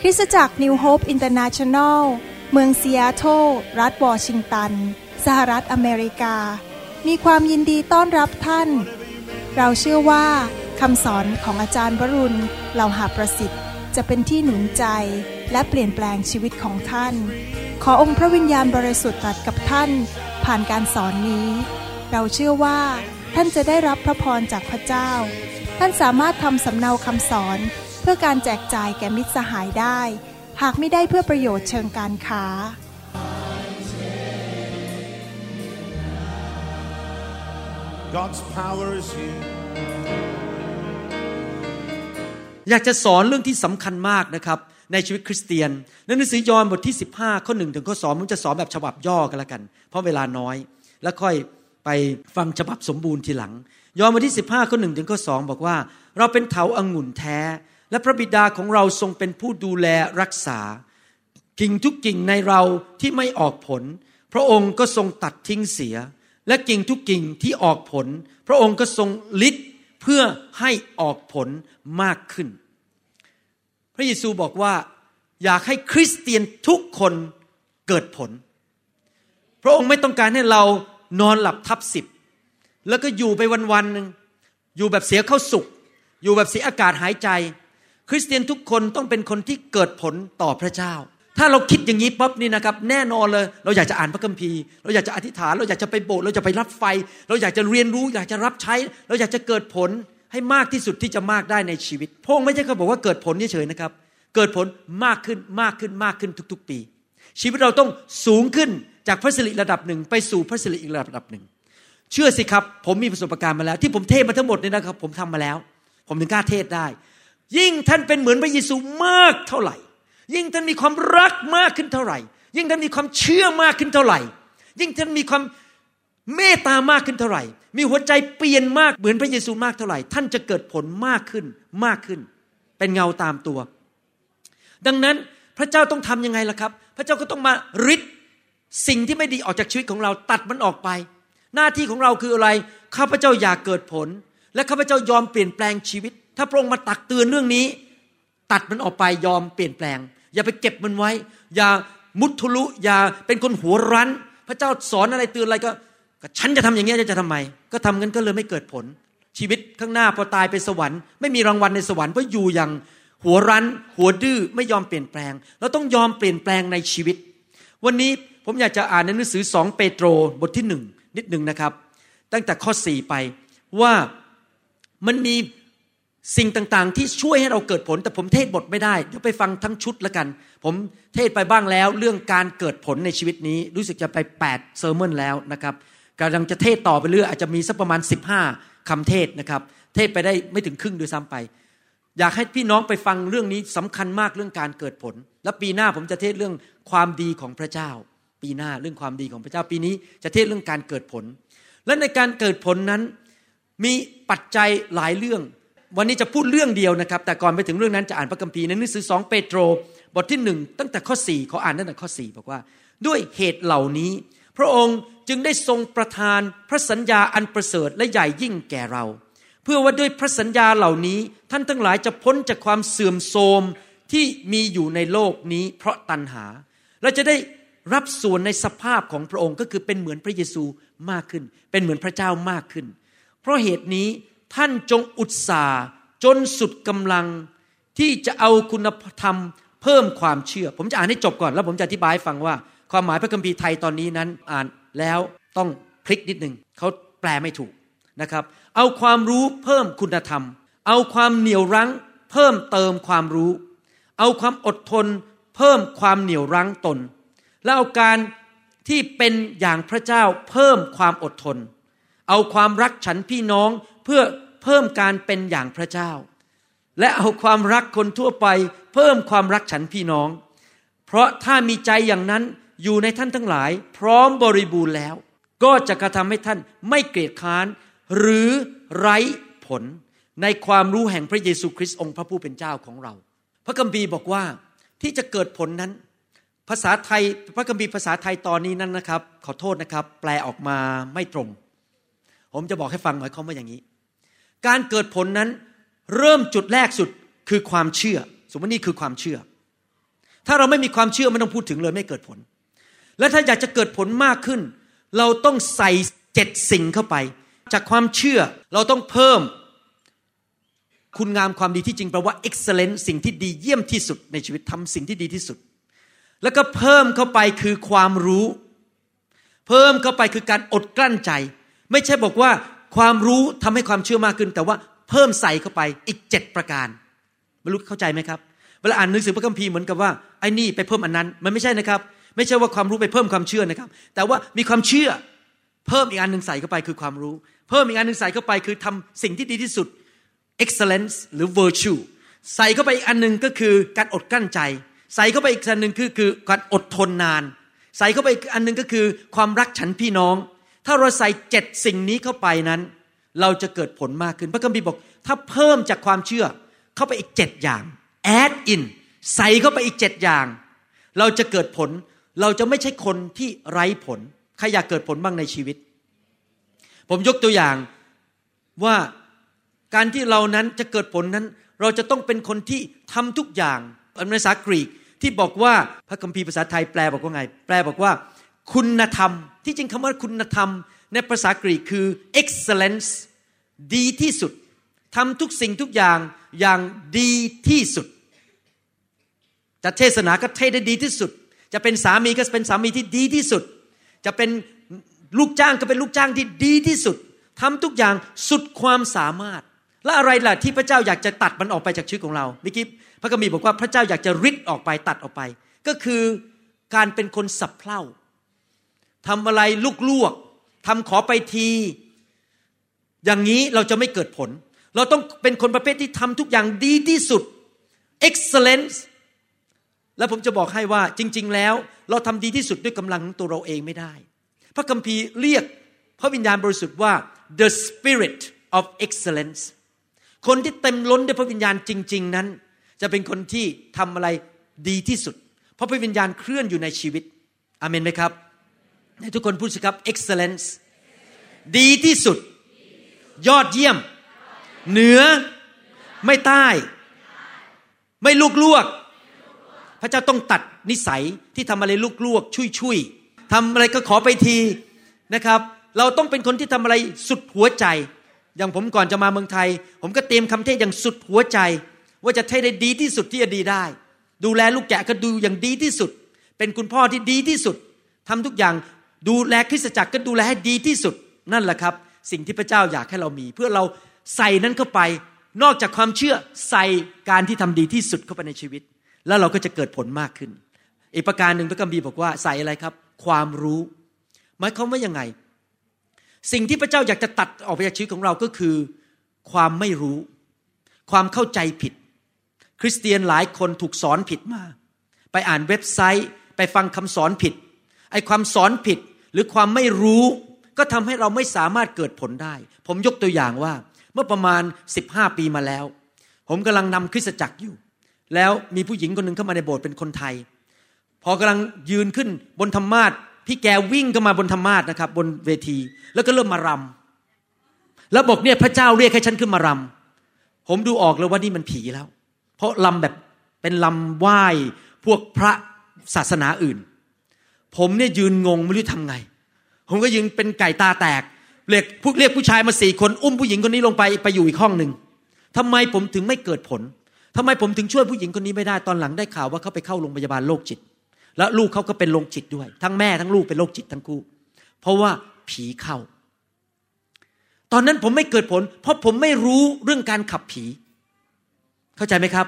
คริสตจักร New Hope International เมืองซีแอตเทิลรัฐวอชิงตัน สหรัฐอเมริกา มีความยินดีต้อนรับท่าน เราเชื่อว่าคำสอนของอาจารย์วรุณเหล่าหาประสิทธิ์ จะเป็นที่หนุนใจและเปลี่ยนแปลงชีวิตของท่าน ขอองค์พระวิญญาณบริสุทธิ์ตรัสกับท่านผ่านการสอนนี้ เราเชื่อว่าท่านจะได้รับพระพรจากพระเจ้า ท่านสามารถทำสำเนาคำสอนเพื่อการแจกจ่ายแก่มิตรสหายได้ หากไม่ได้เพื่อประโยชน์เชิงการค้า อยากจะสอนเรื่องที่สำคัญมากนะครับ ในชีวิตคริสเตียนในหนังสือยอห์นบทที่ 15 ข้อ1ถึงข้อ2ผมจะสอนแบบฉบับย่อกันละกัน เพราะเวลาน้อย แล้วค่อยไปฟังฉบับสมบูรณ์ทีหลัง ยอห์นบทที่ 15 ข้อ1ถึงข้อ2บอกว่า เราเป็นเถาอางุ่นแท้ และพระบิดาของเราทรงเป็นผู้ดูแลรักษา กิ่งทุกกิ่งในเราที่ไม่ออกผล พระองค์ก็ทรงตัดทิ้งเสีย และกิ่งทุกกิ่งที่ออกผล พระองค์ก็ทรงลิดเพื่อให้ออกผลมากขึ้น พระเยซูบอกว่าอยากให้คริสเตียนทุกคนเกิดผล พระองค์ไม่ต้องการให้เรานอนหลับทับสิบ แล้วก็อยู่ไปวันๆหนึ่งอยู่แบบเสียเข้าสุข อยู่แบบเสียอากาศหายใจ คริสเตียนทุกคนต้องเป็นคนที่เกิดผลต่อพระเจ้า ถ้าเราคิดอย่างนี้ปั๊บนี่นะครับ แน่นอนเลย เราอยากจะอ่านพระคัมภีร์ เราอยากจะอธิษฐาน เราอยากจะไปโบสถ์เราจะไปรับไฟ เราอยากจะเรียนรู้ อยากจะรับใช้ เราอยากจะเกิดผล ให้มากที่สุดที่จะมากได้ในชีวิตพระองค์ไม่ใช่เขาบอกว่าเกิดผลเฉยๆนะครับ เกิดผลมากขึ้นมากขึ้นมากขึ้นทุก ๆ ปี ชีวิตเราต้องสูงขึ้นจากพระสิริระดับหนึ่งไปสู่พระสิริอีกระดับหนึ่ง เชื่อสิครับ ผมมีประสบการณ์มาแล้ว ที่ผมเทศมาทั้งหมดเนี่ยนะครับ ผมทำมาแล้ว ผมถึงกล้าเทศได้ ยิ่งท่านเป็นเหมือนพระเยซูมากเท่าไหร่ ยิ่งท่านมีความรักมากขึ้นเท่าไหร่ ยิ่งท่านมีความเชื่อมากขึ้นเท่าไหร่ ยิ่งท่านมีความ เมตตามากขึ้นเท่าไหร่ มีหัวใจเปลี่ยนมากเหมือนพระเยซูมากเท่าไหร่ ท่านจะเกิดผลมากขึ้นมากขึ้น เป็นเงาตามตัว ดังนั้นพระเจ้าต้องทำยังไงล่ะครับ พระเจ้าก็ต้องมาริดสิ่งที่ไม่ดีออกจากชีวิตของเราตัดมันออกไป หน้าที่ของเราคืออะไรข้าพเจ้าอยากเกิดผล และข้าพเจ้ายอมเปลี่ยนแปลงชีวิต ถ้าพระองค์มาตักเตือนเรื่องนี้ ตัดมันออกไปยอมเปลี่ยนแปลง อย่าไปเก็บมันไว้ อย่ามุทุลุอย่าเป็นคนหัวรั้น พระเจ้าสอนอะไรเตือนอะไรก็ ก็ฉันจะทำอย่างนี้จะทำไม ก็ทำงั้นก็เลยไม่เกิดผล ชีวิตข้างหน้าพอตายไปสวรรค์ ไม่มีรางวัลในสวรรค์เพราะอยู่อย่างหัวรั้น หัวดื้อไม่ยอมเปลี่ยนแปลง เราต้องยอมเปลี่ยนแปลงในชีวิต วันนี้ผมอยากจะอ่านในหนังสือสองเปโตรบทที่หนึ่งนิดหนึ่งนะครับ ตั้งแต่ข้อสี่ไปว่ามันมีสิ่งต่างๆ ที่ช่วยให้เราเกิดผล แต่ผมเทศบทไม่ได้เดี๋ยวไปฟังทั้งชุดละกัน ผมเทศไปบ้างแล้ว เรื่องการเกิดผลในชีวิตนี้ รู้สึกจะไป8เซอร์มนแล้วนะครับ กำลังจะเทศต่อไปเรื่อยอาจจะมีสักประมาณ 15คำเทศนะครับ เทศไปได้ไม่ถึงครึ่งด้วยซ้ำไป อยากให้พี่น้องไปฟังเรื่องนี้สำคัญมากเรื่องการเกิดผล และปีหน้าผมจะเทศเรื่องความดีของพระเจ้า ปีหน้าเรื่องความดีของพระเจ้าปีนี้จะเทศเรื่องการเกิดผล และในการเกิดผลนั้นมีปัจจัยหลายเรื่อง วันนี้จะพูดเรื่องเดียวนะครับ แต่ก่อนไปถึงเรื่องนั้นจะอ่านพระคัมภีร์ในหนังสือสองเปโตรบทที่หนึ่งตั้งแต่ข้อสี่เขาอ่านตั้งแต่ข้อสี่บอกว่า ด้วยเหตุเหล่านี้ พระองค์ จึงได้ทรงประทานพระสัญญาอันประเสริฐและใหญ่ยิ่งแก่เรา เพื่อว่าด้วยพระสัญญาเหล่านี้ท่านทั้งหลายจะพ้นจากความเสื่อมโทรมที่มีอยู่ในโลกนี้ เพราะตัณหาเราจะได้รับส่วนในสภาพของพระองค์ก็คือเป็นเหมือนพระเยซูมากขึ้น เป็นเหมือนพระเจ้ามากขึ้น เพราะเหตุนี้ท่านจงอุตสาห์จนสุดกำลังที่จะเอาคุณธรรมเพิ่มความเชื่อ ผมจะอ่านให้จบก่อนแล้วผมจะอธิบายฟังว่า ความหมายพระคัมภีร์ไทยตอนนี้นั้นอ่าน แล้วต้องพลิกนิดหนึ่งเขาแปลไม่ถูกนะครับ เอาความรู้เพิ่มคุณธรรม เอาความเหนี่ยวรั้ง เพิ่มเติมความรู้ เอาความอดทน เพิ่มความเหนี่ยวรั้งตน และเอาการที่เป็นอย่างพระเจ้าเพิ่มความอดทน เอาความรักฉันพี่น้องเพื่อเพิ่มการเป็นอย่างพระเจ้า และเอาความรักคนทั่วไป เพิ่มความรักฉันพี่น้อง เพราะถ้ามีใจอย่างนั้น อยู่ในท่านทั้งหลาย พร้อมบริบูรณ์แล้ว ก็จะกระทำให้ท่านไม่เกลียดค้าน หรือไร้ผลในความรู้แห่งพระเยซูคริสต์องค์พระผู้เป็นเจ้าของเรา พระคัมภีร์บอกว่าที่จะเกิดผลนั้น ภาษาไทยพระคัมภีร์ภาษาไทยตอนนี้นั้นนะครับ ขอโทษนะครับ แปลออกมาไม่ตรง ผมจะบอกให้ฟังหมายความว่าอย่างนี้ การเกิดผลนั้นเริ่มจุดแรกสุดคือความเชื่อ สมมตินี่คือความเชื่อ ถ้าเราไม่มีความเชื่อไม่ต้องพูดถึงเลยไม่เกิดผล และถ้าอยากจะเกิดผลมากขึ้น เราต้องใส่เจ็ดสิ่งเข้าไป จากความเชื่อเราต้องเพิ่ม คุณงามความดีที่จริงแปลว่า excellent สิ่งที่ดีเยี่ยมที่สุดในชีวิตทำสิ่งที่ดีที่สุด แล้วก็เพิ่มเข้าไปคือความรู้ เพิ่มเข้าไปคือการอดกลั้นใจ ไม่ใช่บอกว่าความรู้ทำให้ความเชื่อมากขึ้น แต่ว่าเพิ่มใส่เข้าไปอีกเจ็ดประการไม่รู้เข้าใจไหมครับ เวลาอ่านหนังสือพระคัมภีร์เหมือนกับว่าไอ้นี่ไปเพิ่มอันนั้น มันไม่ใช่นะครับ ไม่ใช่ว่าความรู้ไปเพิ่มความเชื่อนะครับ แต่ว่ามีความเชื่อเพิ่มอีกอันหนึ่งใส่เข้าไปคือความรู้ เพิ่มอีกอันหนึ่งใส่เข้าไปคือทำสิ่งที่ดีที่สุด excellence หรือ virtue ใส่เข้าไปอีกอันหนึ่งก็คือการอดกลั้นใจ ใส่เข้าไปอีกอันหนึ่งคือคือการอดทนนาน ใส่เข้าไปอีกอันหนึ่งก็คือ ความรักฉันพี่น้อง ถ้าเราใส่เจ็ดสิ่งนี้เข้าไปนั้น เราจะเกิดผลมากขึ้น พระคัมภีร์บอก ถ้าเพิ่มจากความเชื่อเข้าไปอีกเจ็ดอย่าง add in ใส่เข้าไปอีกเจ็ดอย่าง เราจะเกิดผล เราจะไม่ใช่คนที่ไร้ผล ใครอยากเกิดผลบ้างในชีวิต ผมยกตัวอย่างว่าการที่เรานั้นจะเกิดผลนั้น เราจะต้องเป็นคนที่ทำทุกอย่างในภาษากรีกที่บอกว่าพระคัมภีร์ภาษาไทยแปลบอกว่าไง แปลบอกว่า คุณธรรม ที่จริงคำว่าคุณธรรม ในภาษากรีกคือ excellence ดีที่สุดทำทุกสิ่งทุกอย่างอย่างดีที่สุดจะเทศนาก็เทศได้ดีที่สุด จะเป็นสามีก็เป็นสามีที่ดีที่สุด จะเป็นลูกจ้างก็เป็นลูกจ้างที่ดีที่สุดทำทุกอย่างสุดความสามารถ และอะไรล่ะที่พระเจ้าอยากจะตัดมันออกไปจากชีวิตของเราเมื่อกี้พระกัมพีบอกว่าพระเจ้าอยากจะริดออกไปตัดออกไป ก็คือการเป็นคนสับเพร่าทำอะไรลุกลวกทำขอไปที อย่างนี้เราจะไม่เกิดผล เราต้องเป็นคนประเภทที่ทำทุกอย่างดีที่สุด excellence และผมจะบอกให้ว่าจริง ๆ แล้ว เราทำดีที่สุดด้วยกำลังของตัวเราเองไม่ได้ พระคัมภีร์เรียกพระวิญญาณบริสุทธิ์ว่า the spirit of excellence คนที่เต็มล้นด้วยพระวิญญาณจริง ๆ นั้น จะเป็นคนที่ทำอะไรดีที่สุด เพราะพระวิญญาณเคลื่อนอยู่ในชีวิตอเมนไหมครับให้ทุกคนพูดสิครับ excellence ดีที่สุด ยอดเยี่ยม เหนือ ไม่ใต้ ไม่ลุกลวก พระเจ้าต้องตัดนิสัยที่ทำอะไรลุกลวกชุยชุยทำอะไรก็ขอไปทีนะครับ เราต้องเป็นคนที่ทำอะไรสุดหัวใจ อย่างผมก่อนจะมาเมืองไทย ผมก็เตรียมคำเทศอย่างสุดหัวใจ ว่าจะเทศได้ดีที่สุดที่จะดีได้ ดูแลลูกแกะก็ดูอย่างดีที่สุด เป็นคุณพ่อที่ดีที่สุดทำทุกอย่างดูแลคริสตจักรก็ดูแลให้ดีที่สุดนั่นแหละครับ สิ่งที่พระเจ้าอยากให้เรามี เพื่อเราใส่นั้นเข้าไป นอกจากความเชื่อใส่การที่ทำดีที่สุดเข้าไปในชีวิต แล้วเราก็จะเกิดผลมากขึ้น อีกประการหนึ่งพระคัมภีร์บอกว่าใส่อะไรครับ ความรู้ หมายความว่ายังไง สิ่งที่พระเจ้าอยากจะตัดออกไปจากชีวิตของเราก็คือ ความไม่รู้ ความเข้าใจผิด คริสเตียนหลายคนถูกสอนผิดมา ไปอ่านเว็บไซต์ ไปฟังคำสอนผิดไอ้ความสอนผิดหรือความไม่รู้ก็ทำให้เราไม่สามารถเกิดผลได้ ผมยกตัวอย่างว่า เมื่อประมาณ 15 ปีมาแล้ว ผมกำลังนำคริสตจักรอยู่ แล้วมีผู้หญิงคนหนึ่งเข้ามาในโบสถ์เป็นคนไทย พอกำลังยืนขึ้นบนธรรมาทพี่แกวิ่งเข้ามาบนธรรมาทนะครับ บนเวที แล้วก็เริ่มมารำแล้วบอกเนี่ยพระเจ้าเรียกให้ฉันขึ้นมารำผมดูออกเลยว่านี่มันผีแล้ว เพราะลำแบบเป็นลำไหว้พวกพระศาสนาอื่น ผมเนี่ยยืนงงไม่รู้ทำไง ผมก็ยืนเป็นไก่ตาแตกเรียกพวกเรียกผู้ชายมาสี่คน อุ้มผู้หญิงคนนี้ลงไปไปอยู่อีกห้องหนึ่งทำไมผมถึงไม่เกิดผล ทำไมผมถึงช่วยผู้หญิงคนนี้ไม่ได้ตอนหลังได้ข่าวว่าเขาไปเข้าโรงพยาบาลโรคจิต แล้วลูกเขาก็เป็นโรคจิตด้วย ทั้งแม่ทั้งลูกเป็นโรคจิตทั้งคู่ เพราะว่าผีเข้า ตอนนั้นผมไม่เกิดผล เพราะผมไม่รู้เรื่องการขับผี เข้าใจไหมครับ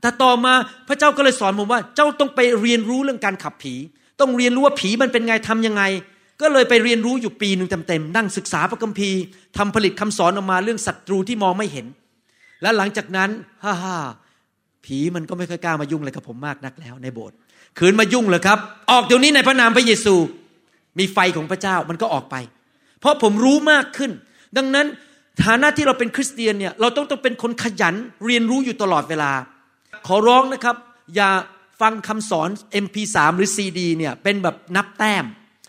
แต่ต่อมาพระเจ้าก็เลยสอนผมว่าเจ้าต้องไปเรียนรู้เรื่องการขับผี ต้องเรียนรู้ว่าผีมันเป็นไงทํำยังไง ก็เลยไปเรียนรู้อยู่ปีหนึ่งเต็มๆนั่งศึกษาพระคัมภีร์ทำผลิตคำสอนออกมาเรื่องศัตรูที่มองไม่เห็น และหลังจากนั้นฮ่าฮ่า ผีมันก็ไม่ค่อยกล้ามายุ่งอะไรกับผมมากนักแล้วในโบสถ์ขืนมายุ่งเลยครับ ออกเดี๋ยวนี้ในพระนามพระเยซู มีไฟของพระเจ้ามันก็ออกไป เพราะผมรู้มากขึ้น ดังนั้นฐานะที่เราเป็นคริสเตียนเนี่ยเราต้องต้องเป็นคนขยันเรียนรู้อยู่ตลอดเวลา ขอร้องนะครับ อย่าฟังคำสอน MP3 หรือ CD เนี่ยเป็นแบบนับแต้ม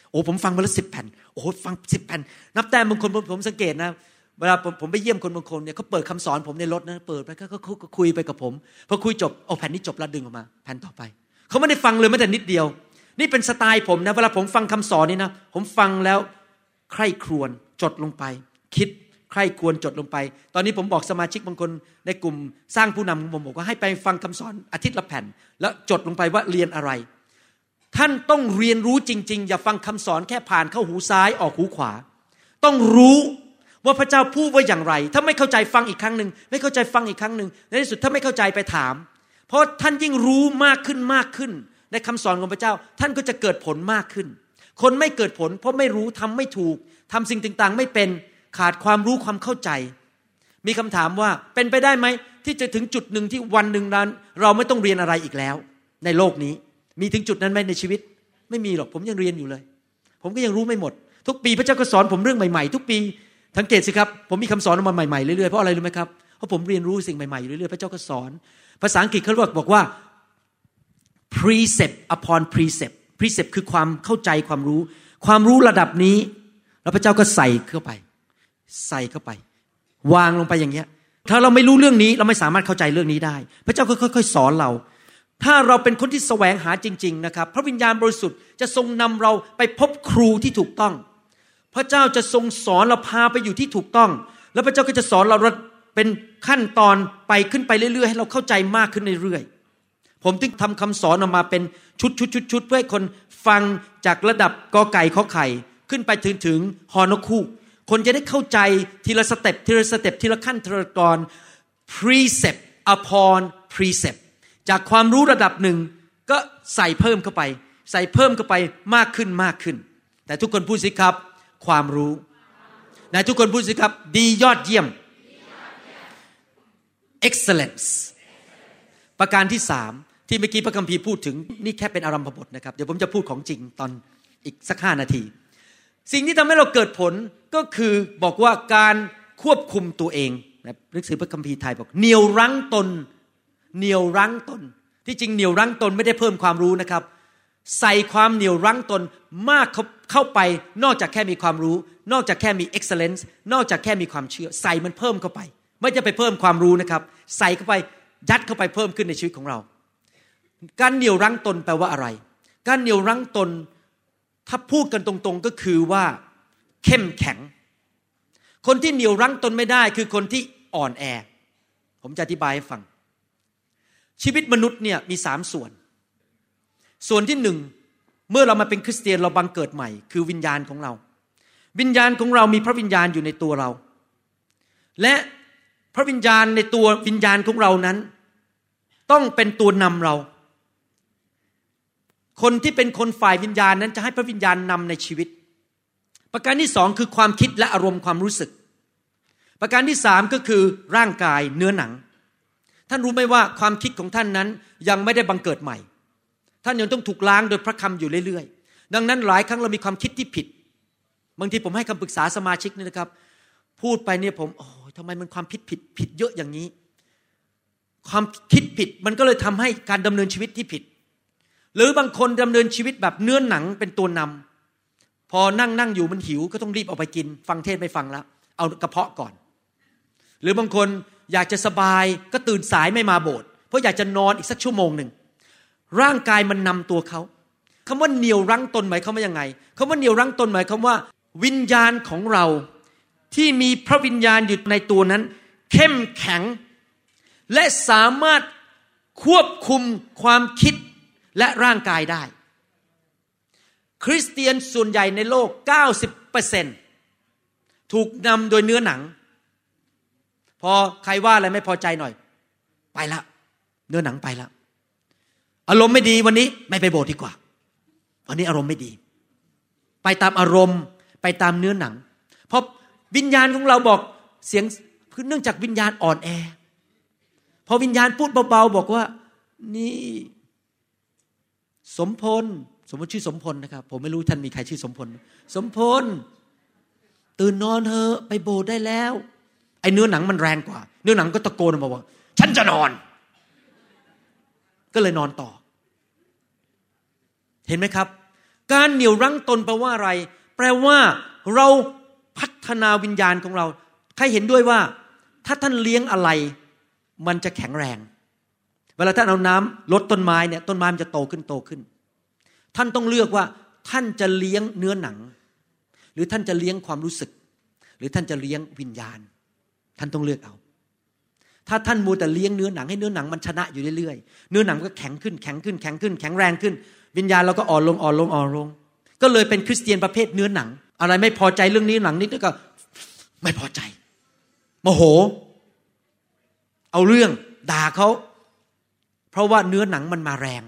โอ้ผมฟังมาแล้วสิบแผ่นโอ้ฟังสิบแผ่นนับแต้มบางคนผมผมสังเกตนะ เวลาผมไปเยี่ยมคนบางคนเนี่ยเขาเปิดคำสอนผมในรถนะเปิดไปก็ก็ก็ก็คุยไปกับผมพอคุยจบโอ้แผ่นนี้จบแล้วดึงออกมาแผ่นต่อไปเขาไม่ได้ฟังเลยแม้แต่นิดเดียว นี่เป็นสไตล์ผมนะเวลาผมฟังคำสอนนี่นะผมฟังแล้วใคร่ครวญจดลงไป คิดใคร่ควรจดลงไป ตอนนี้ผมบอกสมาชิกบางคนในกลุ่มสร้างผู้นำผมบอกว่าให้ไปฟังคำสอนอาทิตย์ละแผ่น แล้วจดลงไปว่าเรียนอะไร ท่านต้องเรียนรู้จริง ๆ อย่าฟังคำสอนแค่ผ่านเข้าหูซ้ายออกหูขวา ต้องรู้ ว่าพระเจ้าพูดว่าอย่างไร ถ้าไม่เข้าใจฟังอีกครั้งหนึ่งไม่เข้าใจฟังอีกครั้งหนึ่งในที่สุดถ้าไม่เข้าใจไปถาม เพราะท่านยิ่งรู้มากขึ้นมากขึ้น ในคำสอนของพระเจ้า ท่านก็จะเกิดผลมากขึ้น คนไม่เกิดผล เพราะไม่รู้ทำไม่ถูกทำสิ่งต่างๆ ไม่เป็นขาดความรู้ความเข้าใจ มีคำถามว่าเป็นไปได้ไหมที่จะถึงจุดหนึ่งที่วันหนึ่งนั้น เราไม่ต้องเรียนอะไรอีกแล้ว ในโลกนี้ มีถึงจุดนั้นไหมในชีวิต ไม่มีหรอกผมยังเรียนอยู่เลย ผมก็ยังรู้ไม่หมด ทุกปีพระเจ้าก็สอนผมเรื่องใหม่ ๆ ทุกปี สังเกตสิครับ ผมมีคำสอนออกมาใหม่ๆเรื่อยๆเพราะอะไรรู้ไหมครับเพราะผมเรียนรู้สิ่งใหม่ๆเรื่อยๆพระเจ้าก็สอน ภาษาอังกฤษเขาบอกบอกว่า precept upon precept precept คือความเข้าใจความรู้ ความรู้ระดับนี้ แล้วพระเจ้าก็ใส่เข้าไป ใส่เข้าไป วางลงไปอย่างเงี้ย ถ้าเราไม่รู้เรื่องนี้เราไม่สามารถเข้าใจเรื่องนี้ได้ พระเจ้าก็ค่อย ๆ สอนเรา ถ้าเราเป็นคนที่แสวงหาจริง ๆ นะครับ พระวิญญาณบริสุทธิ์จะทรงนำเราไปพบครูที่ถูกต้อง พระเจ้าจะทรงสอนเราพาไปอยู่ที่ถูกต้อง แล้วพระเจ้าก็จะสอนเราเป็นขั้นตอนไปขึ้นไปเรื่อยๆ ให้เราเข้าใจมากขึ้นเรื่อยๆ ผมถึงทำคำสอนออกมาเป็นชุดชุดชุดชุดเพื่อให้คนฟังจากระดับกอไก่ขอไข่ขึ้นไปถึงถึงฮอนกฮูกคนจะได้เข้าใจทีละ step ทีละ step ทีละขั้นทีละตอน precept upon precept จากความรู้ระดับหนึ่งก็ใส่เพิ่มเข้าไป ใส่เพิ่มเข้าไปมากขึ้นมากขึ้น แต่ทุกคนพูดสิครับ ความรู้นายทุกคนพูดสิครับ ดียอดเยี่ยม excellence ประการที่สามที่เมื่อกี้พระคัมภีร์พูดถึงนี่แค่เป็นอารัมพบทนะครับ เดี๋ยวผมจะพูดของจริงตอนอีกสักห้านาที สิ่งที่ทำให้เราเกิดผลก็คือบอกว่าการควบคุมตัวเองนะหนังสือพระคัมภีร์ไทยบอกเหนียวรั้งตนเหนียวรั้งตน ที่จริงเหนียวรั้งตนไม่ได้เพิ่มความรู้นะครับ ใส่ความเหนียวรั้งตนมากเข้าไป นอกจากแค่มีความรู้ นอกจากแค่มี excellence นอกจากแค่มีความเชื่อ ใส่มันเพิ่มเข้าไป ไม่จะไปเพิ่มความรู้นะครับ ใส่เข้าไปยัดเข้าไปเพิ่มขึ้นในชีวิตของเรา การเหนียวรั้งตนแปลว่าอะไร การเหนียวรั้งตน ถ้าพูดกันตรงๆก็คือว่าเข้มแข็ง คนที่เหนียวรั้งตนไม่ได้คือคนที่อ่อนแอ ผมจะอธิบายให้ฟัง ชีวิตมนุษย์เนี่ยมีสามส่วน ส่วนที่หนึ่งเมื่อเรามาเป็นคริสเตียนเราบังเกิดใหม่ คือวิญญาณของเรา วิญญาณของเรามีพระวิญญาณอยู่ในตัวเรา และพระวิญญาณในตัววิญญาณของเรานั้น ต้องเป็นตัวนำเรา คนที่เป็นคนฝ่ายวิญญาณนั้นจะให้พระวิญญาณนำในชีวิต ประการที่สองคือความคิดและอารมณ์ความรู้สึก ประการที่สามก็คือร่างกายเนื้อหนัง ท่านรู้ไหมว่าความคิดของท่านนั้นยังไม่ได้บังเกิดใหม่ ท่านยังต้องถูกล้างโดยพระคำอยู่เรื่อยๆ ดังนั้นหลายครั้งเรามีความคิดที่ผิด บางทีผมให้คำปรึกษาสมาชิกนี่นะครับ พูดไปเนี่ยผมโอ้ทำไมมันความผิดผิดผิดเยอะอย่างนี้ ความคิดผิดมันก็เลยทำให้การดำเนินชีวิตที่ผิด หรือบางคนดำเนินชีวิตแบบเนื้อหนังเป็นตัวนำพอนั่งนั่งอยู่มันหิวก็ต้องรีบออกไปกิน ฟังเทศไม่ฟังแล้วเอากระเพาะก่อน หรือบางคนอยากจะสบายก็ตื่นสายไม่มาโบสถ์เพราะอยากจะนอนอีกสักชั่วโมงหนึ่ง ร่างกายมันนำตัวเขาคำว่าเหนียวรั้งตนหมายความว่ายังไงคำว่าเหนียวรั้งตนหมายความว่า วิญญาณของเราที่มีพระวิญญาณอยู่ในตัวนั้น เข้มแข็ง และสามารถควบคุมความคิดและร่างกายได้ คริสเตียนส่วนใหญ่ในโลก 90%ถูกนำโดยเนื้อหนัง พอใครว่าอะไรไม่พอใจหน่อย ไปละ เนื้อหนังไปละ อารมณ์ไม่ดีวันนี้ไม่ไปโบสถ์ดีกว่า วันนี้อารมณ์ไม่ดี ไปตามอารมณ์ไปตามเนื้อหนัง เพราะวิญญาณของเราบอกเสียงคือเนื่องจากวิญญาณอ่อนแอ พอวิญญาณพูดเบาๆบอกว่า นี่สมพล สมมติชื่อสมพลนะครับ ผมไม่รู้ท่านมีใครชื่อสมพล สมพล ตื่นนอนเถอะไปโบสถ์ได้แล้ว ไอ้เนื้อหนังมันแรงกว่า เนื้อหนังก็ตะโกนมาว่า ฉันจะนอน ก็เลยนอนต่อ เห็นไหมครับ การเหนี่ยวรั้งตนแปลว่าอะไร แปลว่าเราพัฒนาวิญญาณของเรา ใครเห็นด้วยว่า ถ้าท่านเลี้ยงอะไร มันจะแข็งแรง เวลาท่านเอาน้ำลดต้นไม้เนี่ยต้นไม้มันจะโตขึ้นโตขึ้น ท่านต้องเลือกว่า ท่านจะเลี้ยงเนื้อหนัง หรือท่านจะเลี้ยงความรู้สึก หรือท่านจะเลี้ยงวิญญาณ ท่านต้องเลือกเอา ถ้าท่านมัวแต่เลี้ยงเนื้อหนังให้เนื้อหนังมันชนะอยู่เรื่อยๆ เนื้อหนังก็แข็งขึ้นแข็งขึ้นแข็งขึ้นแข็งแรงขึ้น วิญญาณเราก็อ่อนลงอ่อนลงอ่อนลง ก็เลยเป็นคริสเตียนประเภทเนื้อหนัง อะไรไม่พอใจเรื่องนี้หนังนิดก็ ไม่พอใจโมโห เอาเรื่องด่าเขาเพราะว่าเนื้อหนังมันมาแรง